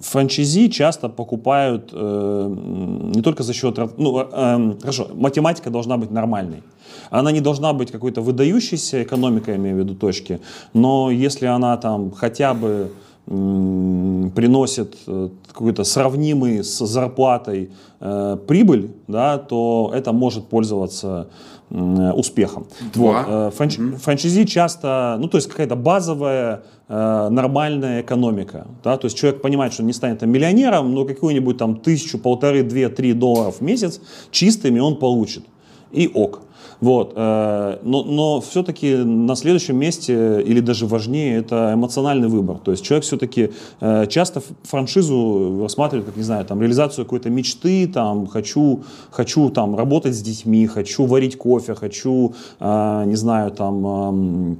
франчайзи часто покупают э, не только за счет... Ну, э, хорошо, математика должна быть нормальной. Она не должна быть какой-то выдающейся экономикой, я имею в виду точки, но если она там хотя бы приносит э, какой-то сравнимый с зарплатой э, прибыль, да, то это может пользоваться э, успехом. Вот. Э, франч, mm-hmm. Франчайзи часто, ну то есть какая-то базовая э, нормальная экономика, да, то есть человек понимает, что он не станет там, миллионером, но какую-нибудь там тысячу, полторы, две, три долларов в месяц чистыми он получит. И ок. Вот. Э, но, но все-таки на следующем месте, или даже важнее, это эмоциональный выбор. То есть человек все-таки э, часто франшизу рассматривает, как, не знаю, там, реализацию какой-то мечты, там, хочу, хочу там, работать с детьми, хочу варить кофе, хочу, э, не знаю, там,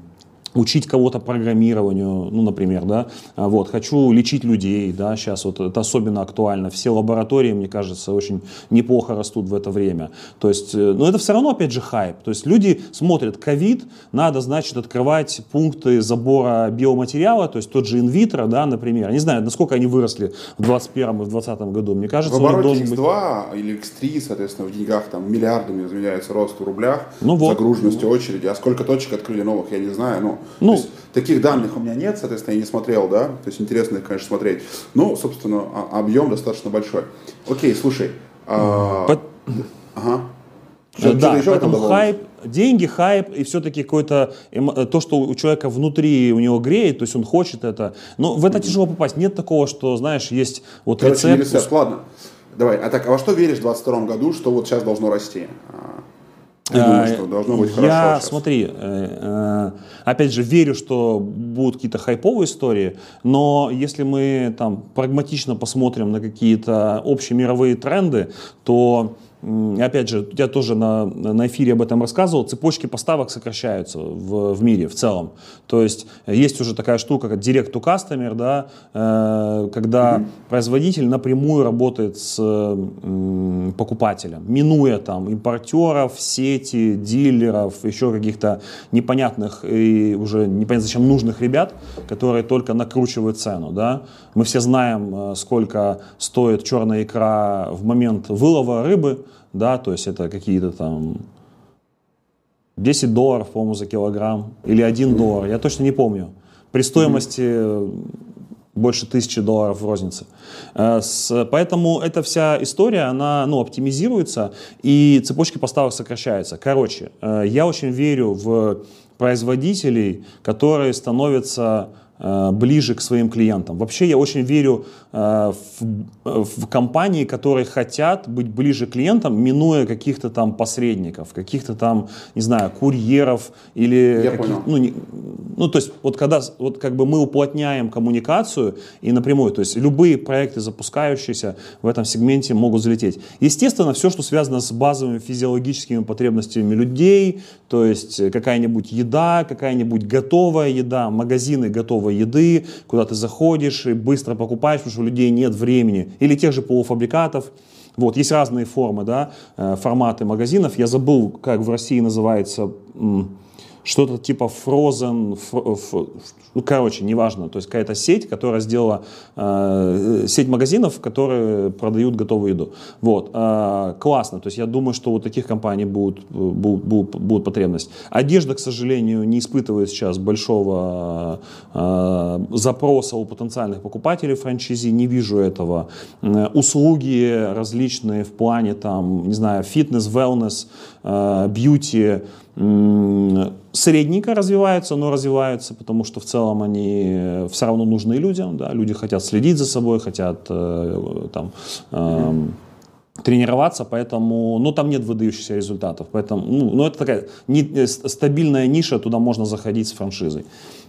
учить кого-то программированию, ну, например, да, а вот, хочу лечить людей, да, сейчас вот это особенно актуально, все лаборатории, мне кажется, очень неплохо растут в это время, то есть, э, но это все равно, опять же, хайп, то есть люди смотрят, ковид, надо, значит, открывать пункты забора биоматериала, то есть тот же инвитро, да, например, не знаю, насколько они выросли в 21 и в 20 году, мне кажется, в обороте X2 быть... или X3, соответственно, в деньгах там миллиардами изменяется рост в рублях, ну, вот. загруженности очереди, а сколько точек открыли новых, я не знаю, ну, ну, есть, таких данных у меня нет, соответственно, я не смотрел, да, то есть интересно, конечно, смотреть. Но, собственно, а, объем достаточно большой. Окей, слушай. А... Под... Ага. Что, да, еще поэтому хайп, деньги, хайп и все-таки какое-то то, что у человека внутри у него греет, то есть он хочет это. Но в это mm-hmm. тяжело попасть. Нет такого, что, знаешь, есть вот Короче, рецепт. рецепт. Ладно, давай. А так, а во что веришь в 22 году, что вот сейчас должно расти? Ты думаешь, что должно быть хорошо Я, смотри, э, э, опять же, верю, что будут какие-то хайповые истории, но если мы там прагматично посмотрим на какие-то общие мировые тренды, то опять же, я тоже на, на эфире об этом рассказывал, цепочки поставок сокращаются в, в мире в целом. То есть есть уже такая штука, как direct to customer, да, э, когда mm-hmm. производитель напрямую работает с э, покупателем, минуя там импортеров, сети, дилеров, еще каких-то непонятных и уже непонятно зачем нужных ребят, которые только накручивают цену. Да. Мы все знаем, э, сколько стоит черная икра в момент вылова рыбы, да, то есть это какие-то там 10 долларов, по-моему, за килограмм, или 1 доллар, я точно не помню. При стоимости больше тысячи долларов в рознице. Э, поэтому эта вся история, она ну, оптимизируется, и цепочки поставок сокращаются. Короче, э, я очень верю в производителей, которые становятся Э, ближе к своим клиентам. Вообще я очень верю э, в, в компании, которые хотят быть ближе к клиентам, минуя каких-то там посредников, каких-то там, не знаю, курьеров или... Я понял. Ну, не, ну, то есть вот когда вот как бы мы уплотняем коммуникацию и напрямую, то есть любые проекты, запускающиеся в этом сегменте, могут залететь. Естественно, все, что связано с базовыми физиологическими потребностями людей, то есть какая-нибудь еда, какая-нибудь готовая еда, магазины готовой еды, куда ты заходишь и быстро покупаешь, потому что у людей нет времени. Или тех же полуфабрикатов. Вот, есть разные формы, да, э, форматы магазинов. Я забыл, как в России называется что-то типа Frozen, ну, короче, неважно, то есть какая-то сеть, которая сделала, э, сеть магазинов, которые продают готовую еду. Вот, э, классно, то есть я думаю, что вот таких компаний будут, будут, будут, будут потребность. Одежда, к сожалению, не испытывает сейчас большого э, запроса у потенциальных покупателей франчайзи, не вижу этого. Э, услуги различные в плане, там, не знаю, фитнес, wellness, э, бьюти, средненько развиваются, но развиваются, потому что в целом они все равно нужны людям, да, люди хотят следить за собой, хотят э, там, э, тренироваться, поэтому, ну, там нет выдающихся результатов, поэтому, ну, ну это такая не, э, стабильная ниша, туда можно заходить с франшизой.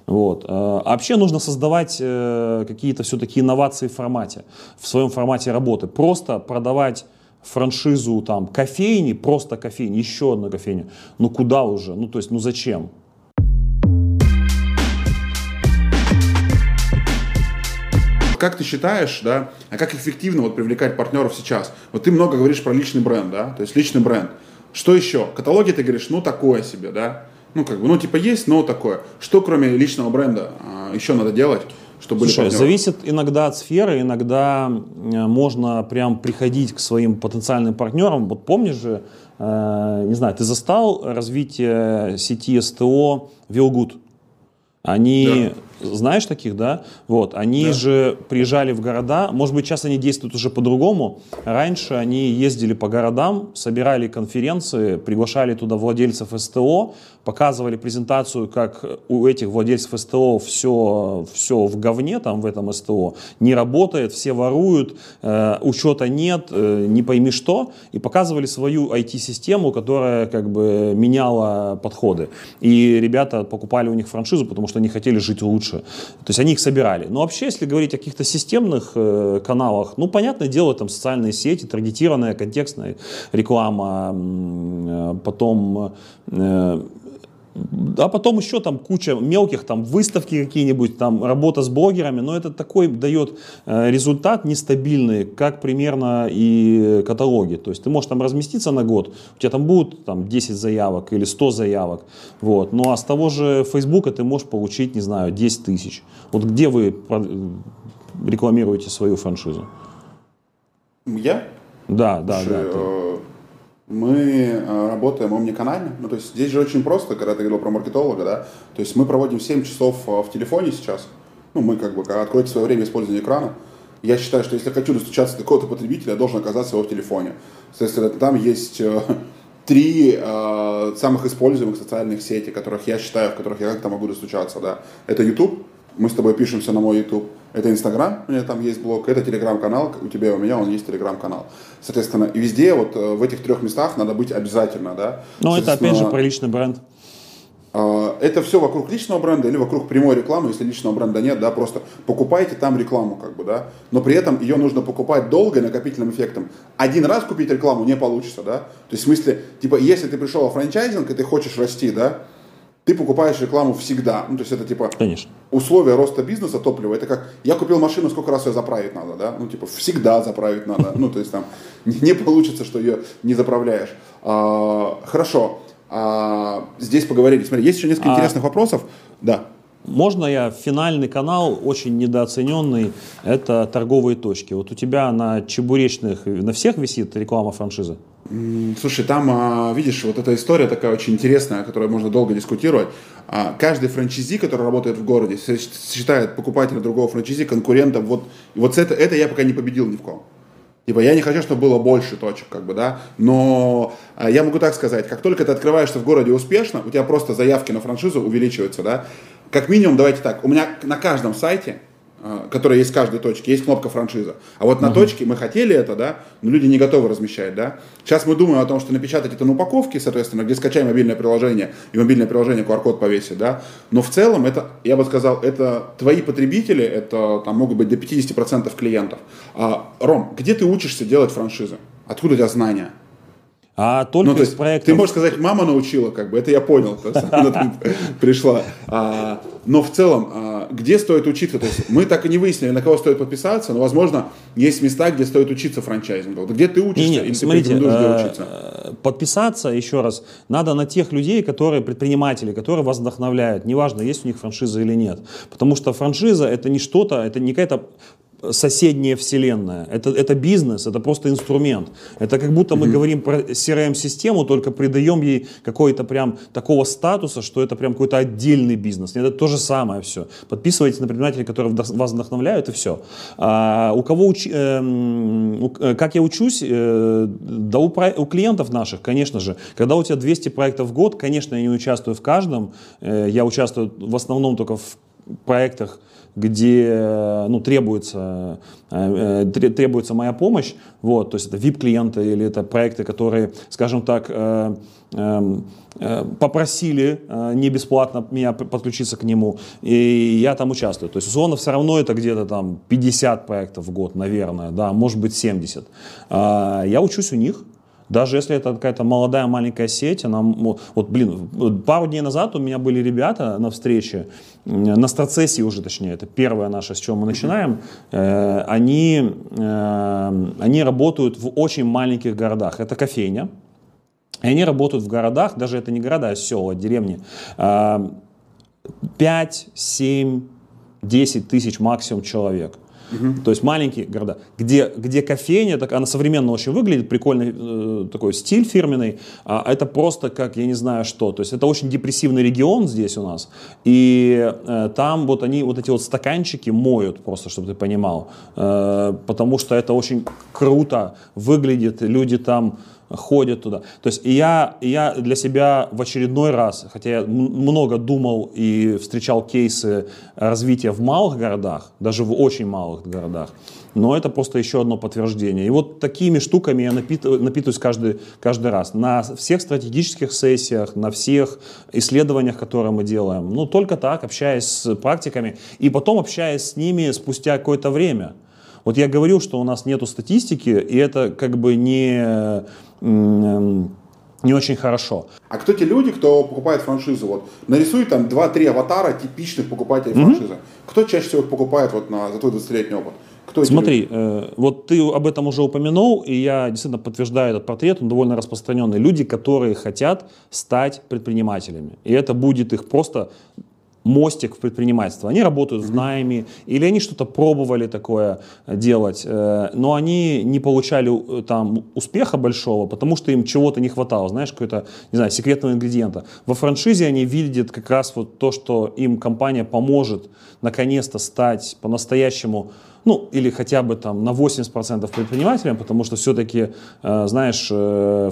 Вот. А вообще нужно создавать э, какие-то все-таки инновации в формате, в своем формате работы. Просто продавать франшизу там кофейни, просто кофейни, еще одна кофейня. Ну куда уже? Ну то есть, ну зачем? как ты считаешь, да, а как эффективно вот привлекать партнеров сейчас? Вот ты много говоришь про личный бренд, да, то есть личный бренд. Что еще? Каталоги ты говоришь, ну такое себе, да? Ну как бы, ну типа есть, но такое. Что кроме личного бренда а, еще надо делать? Слушай, были зависит иногда от сферы, иногда э, можно прям приходить к своим потенциальным партнерам. Вот помнишь же, э, не знаю, ты застал развитие сети СТО Вилгуд? Они, да. Знаешь таких, да? Вот, они да. же приезжали в города, может быть, сейчас они действуют уже по-другому. Раньше они ездили по городам, собирали конференции, приглашали туда владельцев СТО, показывали презентацию, как у этих владельцев СТО все, все в говне там в этом СТО, не работает, все воруют, э, учета нет, э, не пойми что, и показывали свою IT-систему, которая как бы меняла подходы. И ребята покупали у них франшизу, потому что они хотели жить лучше. То есть они их собирали. Но вообще, если говорить о каких-то системных э, каналах, ну, понятное дело, там социальные сети, таргетированная, контекстная реклама, э, потом э, а потом еще там куча мелких, там выставки какие-нибудь, там работа с блогерами, но это такой дает э, результат нестабильный, как примерно и каталоги. То есть ты можешь там разместиться на год, у тебя там будут там 10 заявок или 100 заявок, вот. Ну а с того же Фейсбука ты можешь получить, не знаю, 10 тысяч. Вот где вы рекламируете свою франшизу? Я? Да, да, Слушай, да. Э, мы э, работаем омниканально. Ну, то есть здесь же очень просто, когда ты говорил про маркетолога, да, то есть мы проводим 7 часов э, в телефоне сейчас. Ну, мы как бы, откройте свое время использования экрана. Я считаю, что если я хочу достучаться до какого-то потребителя, я должен оказаться его в телефоне. Соответственно, там есть э, три самых используемых социальных сети, которых я считаю, в которых я как-то могу достучаться, да. Это YouTube, мы с тобой пишемся на мой YouTube. Это Инстаграм, у меня там есть блог, это Телеграм-канал, у тебя и у меня он есть Телеграм-канал. Соответственно, и везде вот э, в этих трех местах надо быть обязательно, да. Ну, это опять же про личный бренд. А, это все вокруг личного бренда или вокруг прямой рекламы, если личного бренда нет, да, просто покупайте там рекламу, как бы, да, но при этом ее нужно покупать долго и накопительным эффектом. Один раз купить рекламу не получится, да, то есть в смысле, типа, если ты пришел в франчайзинг и ты хочешь расти, да, ты покупаешь рекламу всегда. Ну, то есть это типа Конечно. условия роста бизнеса топлива. Это как я купил машину, сколько раз ее заправить надо, да? Ну, типа, всегда заправить надо. Ну, то есть там не получится, что ее не заправляешь. А, хорошо. А, здесь поговорили. Смотри, есть еще несколько а... интересных вопросов. Да. Можно я финальный канал, очень недооцененный, это торговые точки. Вот у тебя на чебуречных, на всех висит реклама франшизы? Слушай, там, а, видишь, вот эта история такая очень интересная, о которой можно долго дискутировать. А, каждый франчайзи, который работает в городе, считает покупателя другого франчайзи конкурентом. Вот, вот это, это я пока не победил ни в ком. Типа, я не хочу, чтобы было больше точек, как бы, да, но а, я могу так сказать, как только ты открываешься в городе успешно, у тебя просто заявки на франшизу увеличиваются, да, как минимум, давайте так, у меня на каждом сайте которая есть в каждой точке, есть кнопка франшиза. А вот на точке мы хотели это, да, но люди не готовы размещать, да. Сейчас мы думаем о том, что напечатать это на упаковке, соответственно, где скачай мобильное приложение, и мобильное приложение QR-код повесить, да. Но в целом это, я бы сказал, это твои потребители, это там могут быть до 50% клиентов. А, Ром, где ты учишься делать франшизы? Откуда у тебя знания? А только ну, то есть, проектов... Ты можешь сказать, мама научила, как бы, это я понял, она пришла. А, но в целом, а, где стоит учиться? То есть мы так и не выяснили, на кого стоит подписаться, но, возможно, есть места, где стоит учиться франчайзингу. Где ты учишься не, не, или смотрите, ты где э, учиться? Подписаться, еще раз, надо на тех людей, которые предприниматели, которые вас вдохновляют. Неважно, есть у них франшиза или нет. Потому что франшиза это не что-то, это не какая-то соседняя вселенная. Это, это бизнес, это просто инструмент. Это как будто мы mm-hmm. говорим про CRM-систему, только придаем ей какой-то прям такого статуса, что это прям какой-то отдельный бизнес. Это то же самое все. Подписывайтесь на предпринимателей, которые вас вдохновляют, и все. А, у кого уч... э, у, э, как я учусь? Э, да у, про... у клиентов наших, конечно же. Когда у тебя 200 проектов в год, конечно, я не участвую в каждом. Э, я участвую в основном только в проектах, где ну, требуется, э, э, требуется моя помощь. Вот, то есть это VIP-клиенты или это проекты, которые, скажем так, э, эм, попросили не бесплатно меня подключиться к нему, и я там участвую. То есть, условно, все равно это где-то там 50 проектов в год, наверное, да, может быть 70. А, я учусь у них, даже если это какая-то молодая маленькая сеть, она, вот, блин, пару дней назад у меня были ребята на встрече, на страцессии уже точнее, это первая наша, с чего мы начинаем, э, они, э, они работают в очень маленьких городах. Это кофейня, и они работают в городах, даже это не города, а села, деревни, 5, 7, 10 тысяч максимум человек. Угу. То есть маленькие города, где, где кофейня, так, она современно очень выглядит, прикольный э, такой стиль фирменный, а это просто как, я не знаю что, то есть это очень депрессивный регион здесь у нас, и э, там вот они вот эти вот стаканчики моют просто, чтобы ты понимал, э, потому что это очень круто выглядит, люди там ходят туда. То есть я, я для себя в очередной раз, хотя я много думал и встречал кейсы развития в малых городах, даже в очень малых городах, но это просто еще одно подтверждение. И вот такими штуками я напитываюсь, напитываюсь каждый, каждый раз. На всех стратегических сессиях, на всех исследованиях, которые мы делаем. Ну, только так, общаясь с практиками. И потом общаясь с ними спустя какое-то время. Вот я говорил, что у нас нету статистики, и это как бы не не очень хорошо. А кто те люди, кто покупает франшизу? Вот нарисуй там 2-3 аватара типичных покупателей mm-hmm. франшизы. Кто чаще всего их покупает вот на, за твой 20-летний опыт? Кто Смотри, э, вот ты об этом уже упомянул, и я действительно подтверждаю этот портрет, он довольно распространенный. Люди, которые хотят стать предпринимателями. И это будет их просто мостик в предпринимательство. Они работают в найме, или они что-то пробовали такое делать, э, но они не получали э, там успеха большого, потому что им чего-то не хватало, знаешь, какой-то, не знаю, секретного ингредиента. Во франшизе они видят как раз вот то, что им компания поможет наконец-то стать по-настоящему ну, или хотя бы там на 80% предпринимателям, потому что все-таки, э, знаешь,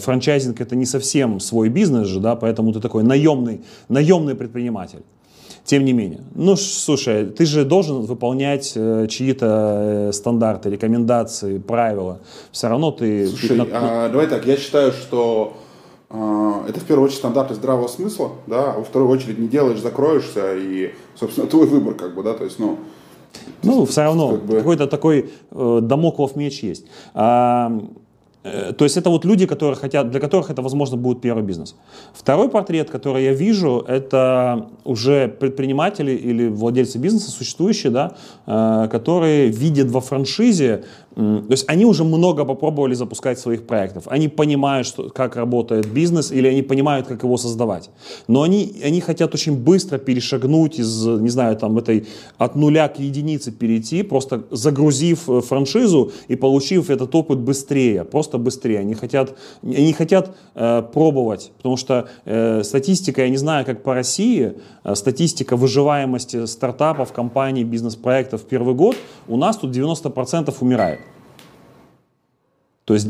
франчайзинг это не совсем свой бизнес же, да, поэтому ты такой наемный, наемный предприниматель тем не менее. Ну, слушай, ты же должен выполнять э, чьи-то э, стандарты, рекомендации, правила. Все равно ты... Слушай, ты... а, давай так, я считаю, что а, это в первую очередь стандарты здравого смысла, да, а во вторую очередь не делаешь, закроешься, и, собственно, твой выбор, как бы, да, то есть, ну... Ну, все равно, как бы... какой-то такой э, домоклов меч есть. А, то есть это вот люди, которые хотят, для которых это, возможно, будет первый бизнес. Второй портрет, который я вижу, это уже предприниматели или владельцы бизнеса, существующие, да, э, которые видят во франшизе то есть они уже много попробовали запускать своих проектов. Они понимают, что, как работает бизнес, или они понимают, как его создавать. Но они, они хотят очень быстро перешагнуть из, не знаю, там, этой от нуля к единице перейти, просто загрузив э, франшизу и получив этот опыт быстрее, просто быстрее. Они хотят, они хотят э, пробовать, потому что э, статистика, я не знаю, как по России, э, статистика выживаемости стартапов, компаний, бизнес-проектов в первый год, у нас тут 90% умирает. То есть...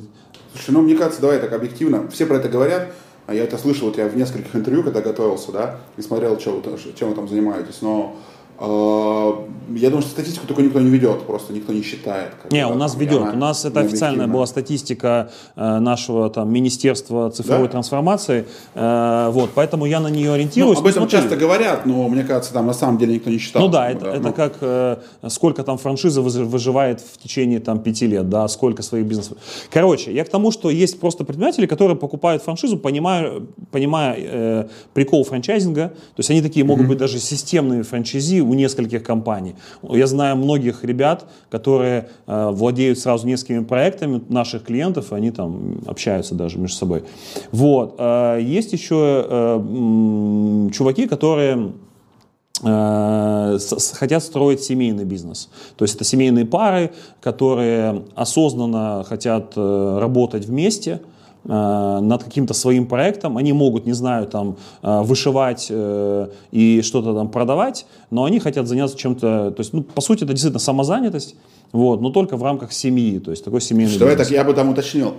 Слушай, ну мне кажется, давай так объективно, все про это говорят, а я это слышал, вот я в нескольких интервью, когда готовился, да, и смотрел, чем вы там занимаетесь, но я думаю, что статистику только никто не ведет, просто никто не считает. Не, у нас ведет. у нас это официальная была статистика э, нашего там, Министерства цифровой да? трансформации. Э, вот, поэтому я на нее ориентируюсь. Ну, об этом Смотри. часто говорят, но мне кажется, там на самом деле никто не считал. Ну да, это, да, это ну. как э, сколько там франшиза выживает в течение там, пяти лет, да, сколько своих бизнесов. Короче, я к тому, что есть просто предприниматели, которые покупают франшизу, понимая, понимая э, прикол франчайзинга. То есть они такие могут mm-hmm. быть даже системные франчайзи, у нескольких компаний. Я знаю многих ребят, которые э, владеют сразу несколькими проектами наших клиентов, они там общаются даже между собой. Вот. Э, есть еще э, чуваки, которые хотят строить семейный бизнес. То есть это семейные пары, которые осознанно хотят работать вместе, над каким-то своим проектом, они могут, не знаю, там, э, вышивать э, и что-то там продавать, но они хотят заняться чем-то, то есть, ну, по сути, это действительно самозанятость, вот, но только в рамках семьи, то есть такой семейный Что Давай так, я бы там уточнил,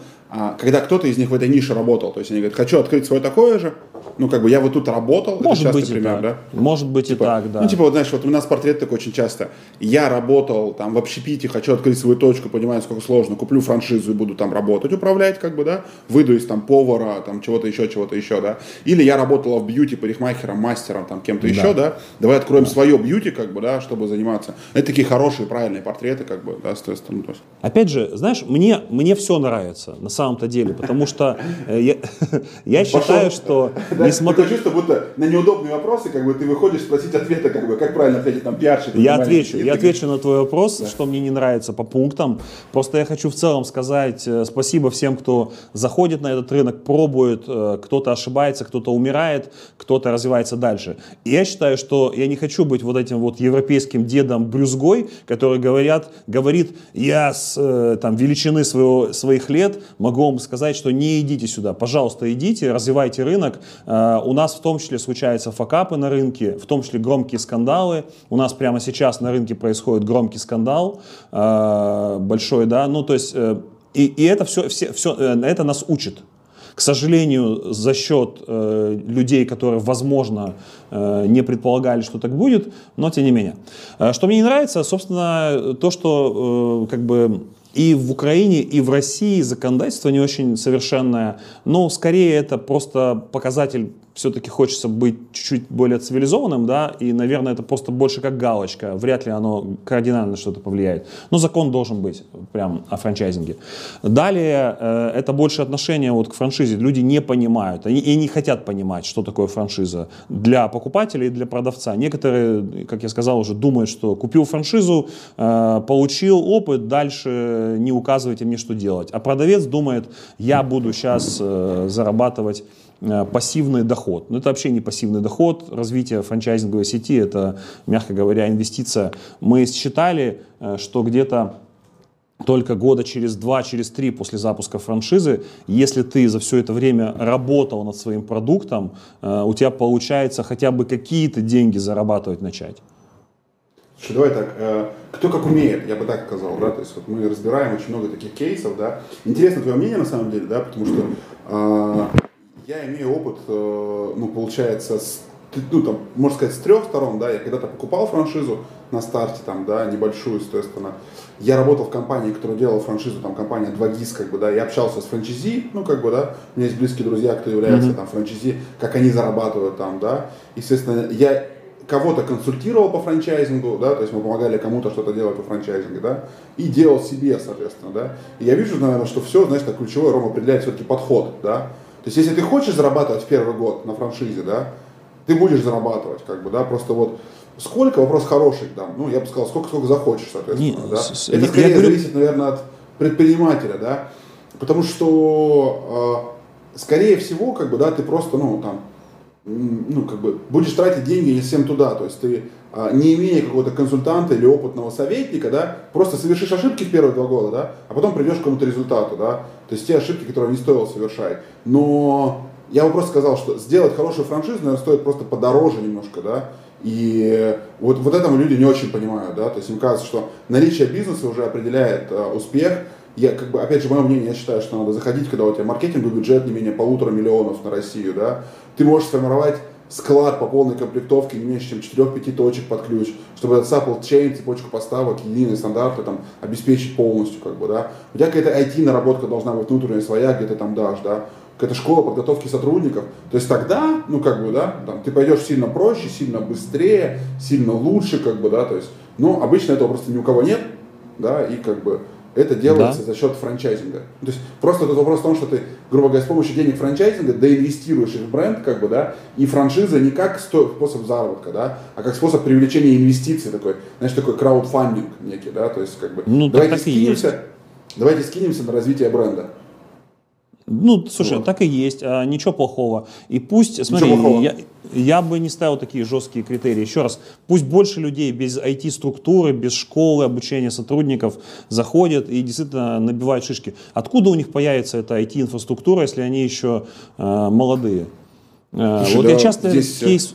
когда кто-то из них в этой нише работал, то есть они говорят, хочу открыть свое такое же, ну, как бы я вот тут работал, Может это быть пример, да? Может быть типа, и так, да. Ну, типа, вот знаешь, вот у нас портрет такой очень часто, я работал там в общепите, хочу открыть свою точку, понимаю, сколько сложно, куплю франшизу и буду там работать, управлять, как бы, да, выйду из там повара, там чего-то еще, чего-то еще, да, или я работала в бьюти парикмахером, мастером, там кем-то да. еще, да, давай откроем да. свое бьюти, как бы, да, чтобы заниматься. Это такие хорошие, правильные портреты, как бы, да, соответственно. То есть. Опять же, знаешь, мне, мне все нравится, на самом-то деле, потому что э, я, я считаю, что... Несмотря... Такое чувство, будто на неудобные вопросы, как бы ты выходишь спросить ответа, как бы, как правильно ответить там пиарщик. Я отвечу, я отвечу на твой вопрос, что мне не нравится по пунктам. Просто я хочу в целом сказать э, спасибо всем, кто заходит на этот рынок, пробует, э, кто-то ошибается, кто-то умирает, кто-то развивается дальше. И я считаю, что я не хочу быть вот этим вот европейским дедом брюзгой, который говорят, говорит, я с там, величины своего, своих лет могу вам сказать, что не идите сюда, пожалуйста, идите, развивайте рынок. У нас в том числе случаются факапы на рынке, в том числе громкие скандалы. У нас прямо сейчас на рынке происходит громкий скандал большой, да, ну то есть и, и это все, все, все, это нас учит. К сожалению, за счет э, людей, которые, возможно, э, не предполагали, что так будет, но тем не менее. Э, что мне не нравится, собственно, то, что э, как бы и в Украине, и в России законодательство не очень совершенное, но скорее это просто показатель все-таки хочется быть чуть-чуть более цивилизованным, да, и, наверное, это просто больше как галочка, вряд ли оно кардинально что-то повлияет. Но закон должен быть прям о франчайзинге. Далее, э, это больше отношение вот к франшизе. Люди не понимают, они и не хотят понимать, что такое франшиза для покупателя и для продавца. Некоторые, как я сказал, уже думают, что купил франшизу, э, получил опыт, дальше не указывайте мне, что делать. А продавец думает, я буду сейчас э, зарабатывать пассивный доход. Но это вообще не пассивный доход. Развитие франчайзинговой сети – это, мягко говоря, инвестиция. Мы считали, э, что где-то только года через два, через три после запуска франшизы, если ты за все это время работал над своим продуктом, э, у тебя получается хотя бы какие-то деньги зарабатывать начать. Слушай, давай так, кто как умеет, я бы так сказал, да, то есть вот мы разбираем очень много таких кейсов, да. Интересно твое мнение на самом деле, да, потому что я имею опыт, э, ну, получается, с, ну, там, можно сказать, с трех сторон, да, я когда-то покупал франшизу на старте, там, да, небольшую, соответственно, я работал в компании, которая делала франшизу, там, компания 2GIS, как бы, да, я общался с франчизи, ну, как бы, да, у меня есть близкие друзья, кто является, mm-hmm. там, франчизи, как они зарабатывают там, да, естественно, я кого-то консультировал по франчайзингу, да, то есть мы помогали кому-то что-то делать по франчайзингу, да, и делал себе, соответственно, да. И я вижу, наверное, что все, так ключевой Рома определяет все-таки подход, да, то есть, если ты хочешь зарабатывать в первый год на франшизе, да, ты будешь зарабатывать, как бы, да, просто вот сколько, вопрос хороший, да, ну, я бы сказал, сколько, сколько захочешь, соответственно, Не, да. С, это скорее говорю... зависит, наверное, от предпринимателя, да, потому что, э, скорее всего, как бы, да, ты просто, ну, там, ну, как бы, будешь тратить деньги не всем туда, то есть ты, не имея какого-то консультанта или опытного советника, да, просто совершишь ошибки в первые два года, да, а потом придешь к какому-то результату, да, то есть те ошибки, которые не стоило совершать, но я бы просто сказал, что сделать хорошую франшизу, наверное, стоит просто подороже немножко, да, и вот, вот это люди не очень понимают, да, то есть им кажется, что наличие бизнеса уже определяет э, успех. Я, как бы, опять же, мое мнение, я считаю, что надо заходить, когда у тебя маркетинговый бюджет не менее полутора миллионов на Россию, да, ты можешь сформировать склад по полной комплектовке не меньше, чем 4-5 точек под ключ, чтобы этот supply chain, цепочку поставок, единые стандарты там, обеспечить полностью, как бы, да. У тебя какая-то IT-наработка должна быть внутренняя своя, где ты там дашь, да какая-то школа подготовки сотрудников. То есть тогда, ну как бы, да, там, ты пойдешь сильно проще, сильно быстрее, сильно лучше, как бы, да, то есть, но обычно этого просто ни у кого нет, да, и как бы это делается да. за счет франчайзинга. То есть просто этот вопрос в том, что ты, грубо говоря, с помощью денег франчайзинга доинвестируешь их в бренд, как бы, да, и франшиза не как способ заработка, да, а как способ привлечения инвестиций такой, знаешь, такой краудфандинг некий, да, то есть как бы ну, давайте скинемся, давайте скинемся на развитие бренда. Ну, слушай, вот. так и есть, а, ничего плохого. И пусть, смотри, я, я бы не ставил такие жесткие критерии. Еще раз, пусть больше людей без IT-структуры, без школы, обучения сотрудников заходят и действительно набивают шишки. Откуда у них появится эта IT-инфраструктура, если они еще э, молодые? Э, Слушай, вот да, я часто здесь... кейс...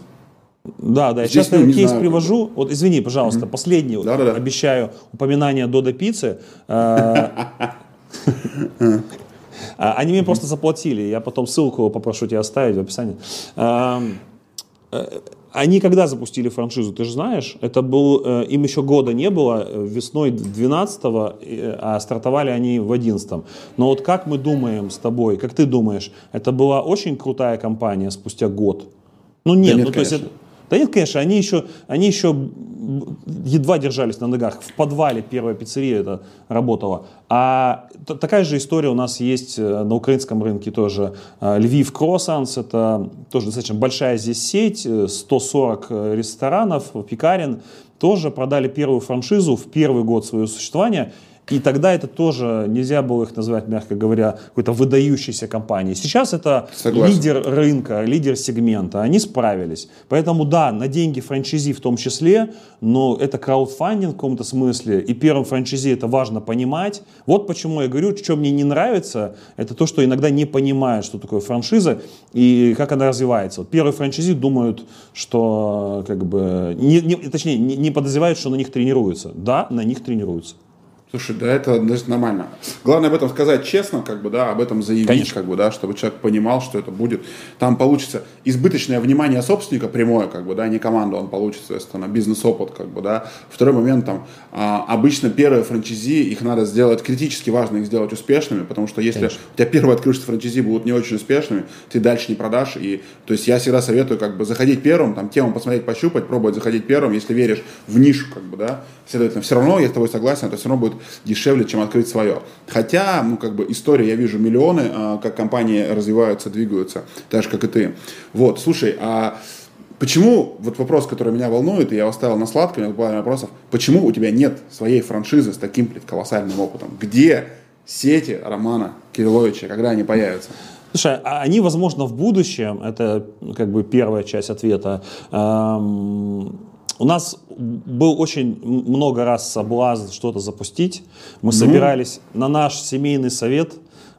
Да, да, я Здесь, часто ну, кейс знаю, привожу. Вот извини, пожалуйста, mm-hmm. последний, да, да, да. обещаю, упоминание Дода Пиццы. Э, А, они мне просто заплатили. Я потом ссылку попрошу тебя оставить в описании. Э, они когда запустили франшизу, ты же знаешь, это был, э, им еще года не было, э, весной 12 а стартовали они в 11 Но вот как мы думаем с тобой, как ты думаешь, это была очень крутая компания спустя год? Ну нет, да нет ну то есть да нет, конечно, они еще, они еще едва держались на ногах. В подвале первая пиццерия это работала. А такая же история у нас есть э, на украинском рынке тоже. Э, Львив Кроссанс, это тоже достаточно большая здесь сеть, 140 э, ресторанов, пекарен. Тоже продали первую франшизу в первый год своего существования – и тогда это тоже нельзя было их назвать, мягко говоря, какой-то выдающейся компанией. Сейчас это Согласен. лидер рынка, лидер сегмента. Они справились. Поэтому да, на деньги франчайзи в том числе, но это краудфандинг в каком-то смысле. И первым франчайзи это важно понимать. Вот почему я говорю, что мне не нравится, это то, что иногда не понимают, что такое франшиза и как она развивается. Вот первые франчайзи думают, что как бы, не, не, точнее, не, не подозревают, что на них тренируются. Да, на них тренируются. Слушай, да это значит, нормально. Главное об этом сказать честно, как бы, да, об этом заявить, Конечно. как бы, да, чтобы человек понимал, что это будет. Там получится избыточное внимание собственника прямое, как бы, да, не команда, он получит, соответственно, бизнес-опыт, как бы, да. Второй момент, там, а, обычно первые франчайзи, их надо сделать, критически важно их сделать успешными, потому что если Конечно. у тебя первые открывшиеся франчайзи будут не очень успешными, ты дальше не продашь, и, то есть я всегда советую, как бы, заходить первым, там, тему посмотреть, пощупать, пробовать заходить первым, если веришь в нишу, как бы, да, следовательно, все равно, я с тобой согласен, это все равно будет дешевле, чем открыть свое. Хотя, ну, как бы, история, я вижу миллионы, а, как компании развиваются, двигаются, так же, как и ты. Вот, слушай, а Почему, вот вопрос, который меня волнует, и я оставил на сладком, буквально вопросов, почему у тебя нет своей франшизы с таким колоссальным опытом? Где сети Романа Кирилловича, когда они появятся? Слушай, а они, возможно, в будущем, это как бы первая часть ответа, эм, у нас был очень много раз соблазн что-то запустить. Мы ну. собирались на наш семейный совет.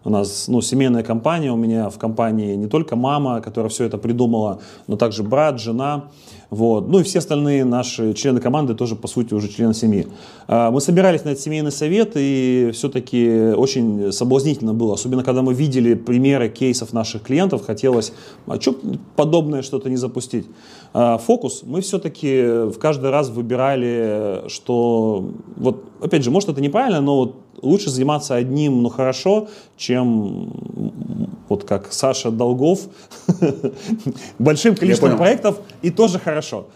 У нас ну, семейная компания, у меня в компании не только мама, которая все это придумала, но также брат, жена. Вот. Ну и все остальные наши члены команды тоже, по сути, уже члены семьи. А, мы собирались на этот семейный совет, и все-таки очень соблазнительно было, особенно когда мы видели примеры кейсов наших клиентов, хотелось, а что подобное что-то не запустить. А, фокус мы все-таки в каждый раз выбирали, что, вот, опять же, может это неправильно, но вот лучше заниматься одним, но хорошо, чем вот как Саша Долгов, большим количеством проектов и тоже хорошо.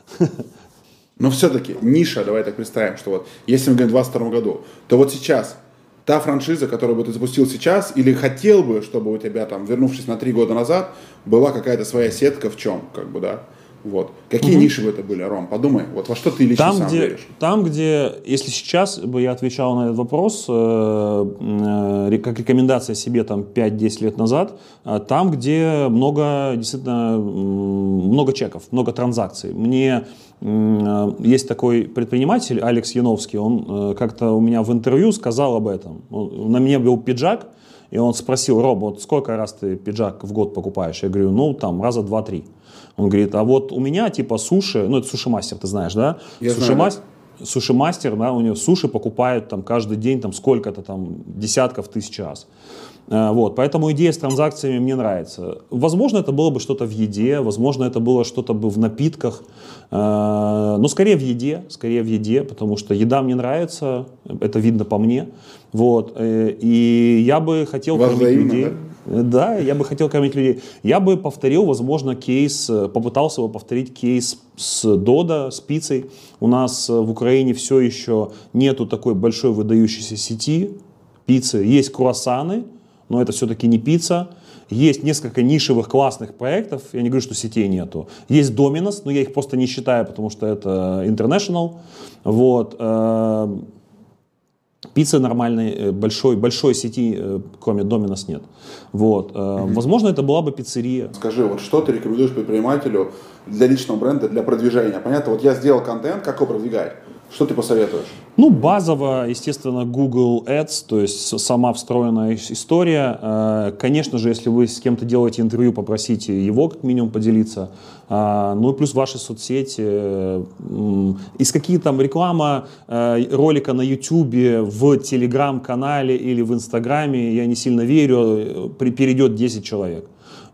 Но все-таки ниша, давай так представим, что вот если мы говорим в 2022 году, то вот сейчас та франшиза, которую бы ты запустил сейчас, или хотел бы, чтобы у тебя там, вернувшись на три года назад, была какая-то своя сетка в чем, как бы, да? Вот. Какие угу. ниши бы это были, Ром? Подумай, вот во что ты лично там, сам где, веришь? Там, где, если сейчас бы я отвечал на этот вопрос, э, как рекомендация себе там 5-10 лет назад, там, где много, действительно, много чеков, много транзакций. Мне есть такой предприниматель, Алекс Яновский, он как-то у меня в интервью сказал об этом. Он, на мне был пиджак, и он спросил, Роб, вот сколько раз ты пиджак в год покупаешь? Я говорю, ну, там, раза два-три. Он говорит, а вот у меня типа суши, ну, это суши-мастер, ты знаешь, да? Я суши-мастер, суши-мастер, да, у него суши покупают там каждый день там сколько-то там десятков тысяч раз. Э, вот, поэтому идея с транзакциями мне нравится. Возможно, это было бы что-то в еде, возможно, это было что-то бы в напитках, э, но скорее в еде, скорее в еде, потому что еда мне нравится, это видно по мне. Вот, э, и я бы хотел кормить людей. Да? Да, я бы хотел кормить людей. Я бы повторил, возможно, кейс, попытался бы повторить кейс с Дода, с пиццей. У нас в Украине все еще нету такой большой выдающейся сети пиццы. Есть круассаны, но это все-таки не пицца. Есть несколько нишевых классных проектов, я не говорю, что сетей нету. Есть Dominos, но я их просто не считаю, потому что это international. Вот. Пиццы нормальной, э, большой, большой сети, э, кроме Доминос, нет. Вот. Mm-hmm. Возможно, это была бы пиццерия. Скажи, вот что ты рекомендуешь предпринимателю для личного бренда, для продвижения? Понятно, вот я сделал контент, как его продвигать? Что ты посоветуешь? Ну, базово, естественно, Google Ads, то есть сама встроенная история. Э, конечно же, если вы с кем-то делаете интервью, попросите его как минимум поделиться. А, ну и плюс ваши соцсети. Из какие там реклама э, ролика на YouTube, в Телеграм-канале или в Инстаграме, я не сильно верю, э, перейдет 10 человек.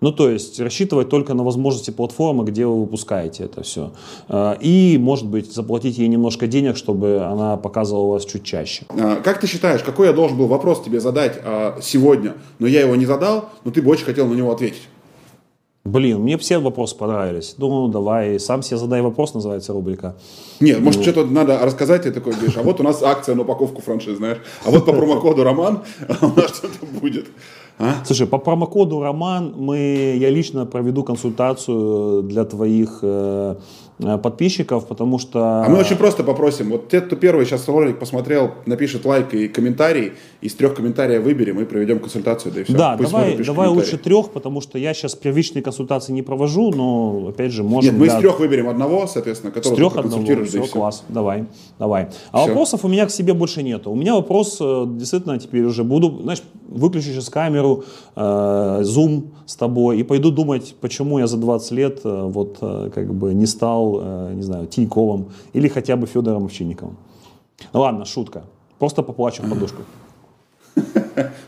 Ну, то есть рассчитывать только на возможности платформы, где вы выпускаете это все. А, и, может быть, заплатить ей немножко денег, чтобы она показывала вас чуть чаще. А, как ты считаешь, какой я должен был вопрос тебе задать а, сегодня, но я его не задал, но ты бы очень хотел на него ответить? Блин, мне все вопросы понравились. Ну, давай, сам себе задай вопрос, называется рубрика. Нет, может, ну. что-то надо рассказать, и такой говоришь, а вот у нас акция на упаковку франшиз, знаешь, а вот по промокоду Роман у нас что-то будет. А? Слушай, по промокоду Роман мы, я лично проведу консультацию для твоих э, подписчиков, потому что... А мы очень просто попросим, вот те, кто первый сейчас ролик посмотрел, напишет лайк и комментарий, из трех комментариев выберем и проведем консультацию, да и все. Да, Пусть давай, давай лучше трех, потому что я сейчас первичные консультации не провожу, но, опять же, можем... Нет, мы из трех выберем одного, соответственно, которого с трех одного, все, все, класс, давай, давай. А все. вопросов у меня к себе больше нету. У меня вопрос, э, действительно, теперь уже буду, знаешь, выключу сейчас камеру, э, Zoom с тобой и пойду думать, почему я за 20 лет э, вот э, как бы не стал стал, э, не знаю, Тиньковым или хотя бы Федором Овчинниковым. Ну ладно, шутка. Просто поплачу в подушку.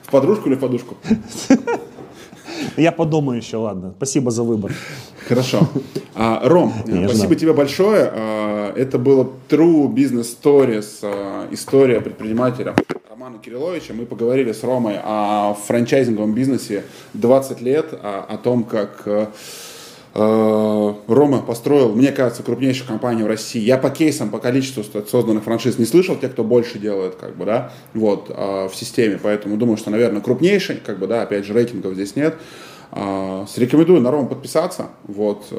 В подружку или в подушку? Я подумаю еще, ладно. Спасибо за выбор. Хорошо. А, Ром, Нежно. спасибо тебе большое. А, это было True Business Stories, а, история предпринимателя Романа Кирилловича. Мы поговорили с Ромой о франчайзинговом бизнесе 20 лет, о том, как Э, Рома построил, мне кажется, крупнейшую компанию в России. Я по кейсам, по количеству созданных франшиз не слышал, те, кто больше делает, как бы, да, вот, э, в системе, поэтому думаю, что, наверное, крупнейший, как бы, да, опять же, рейтингов здесь нет. Э, Рекомендую на Рому подписаться, вот,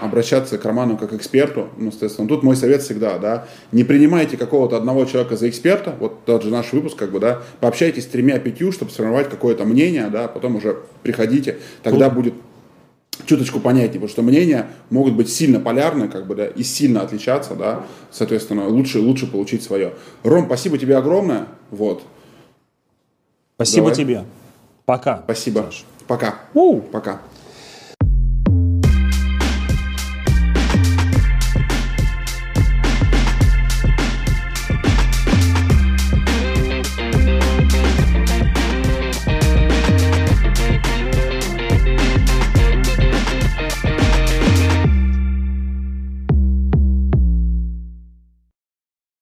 обращаться к Роману как к эксперту, ну, естественно. Тут мой совет всегда, да, не принимайте какого-то одного человека за эксперта, вот тот же наш выпуск, как бы, да, пообщайтесь с тремя-пятью, чтобы сформировать какое-то мнение, да, потом уже приходите, тогда Тут... будет чуточку понятнее, потому что мнения могут быть сильно полярны, как бы, да, и сильно отличаться, да, соответственно, лучше, лучше получить свое. Ром, спасибо тебе огромное, вот. Спасибо Давай. тебе. Пока. Спасибо. Саш. Пока. У. Пока.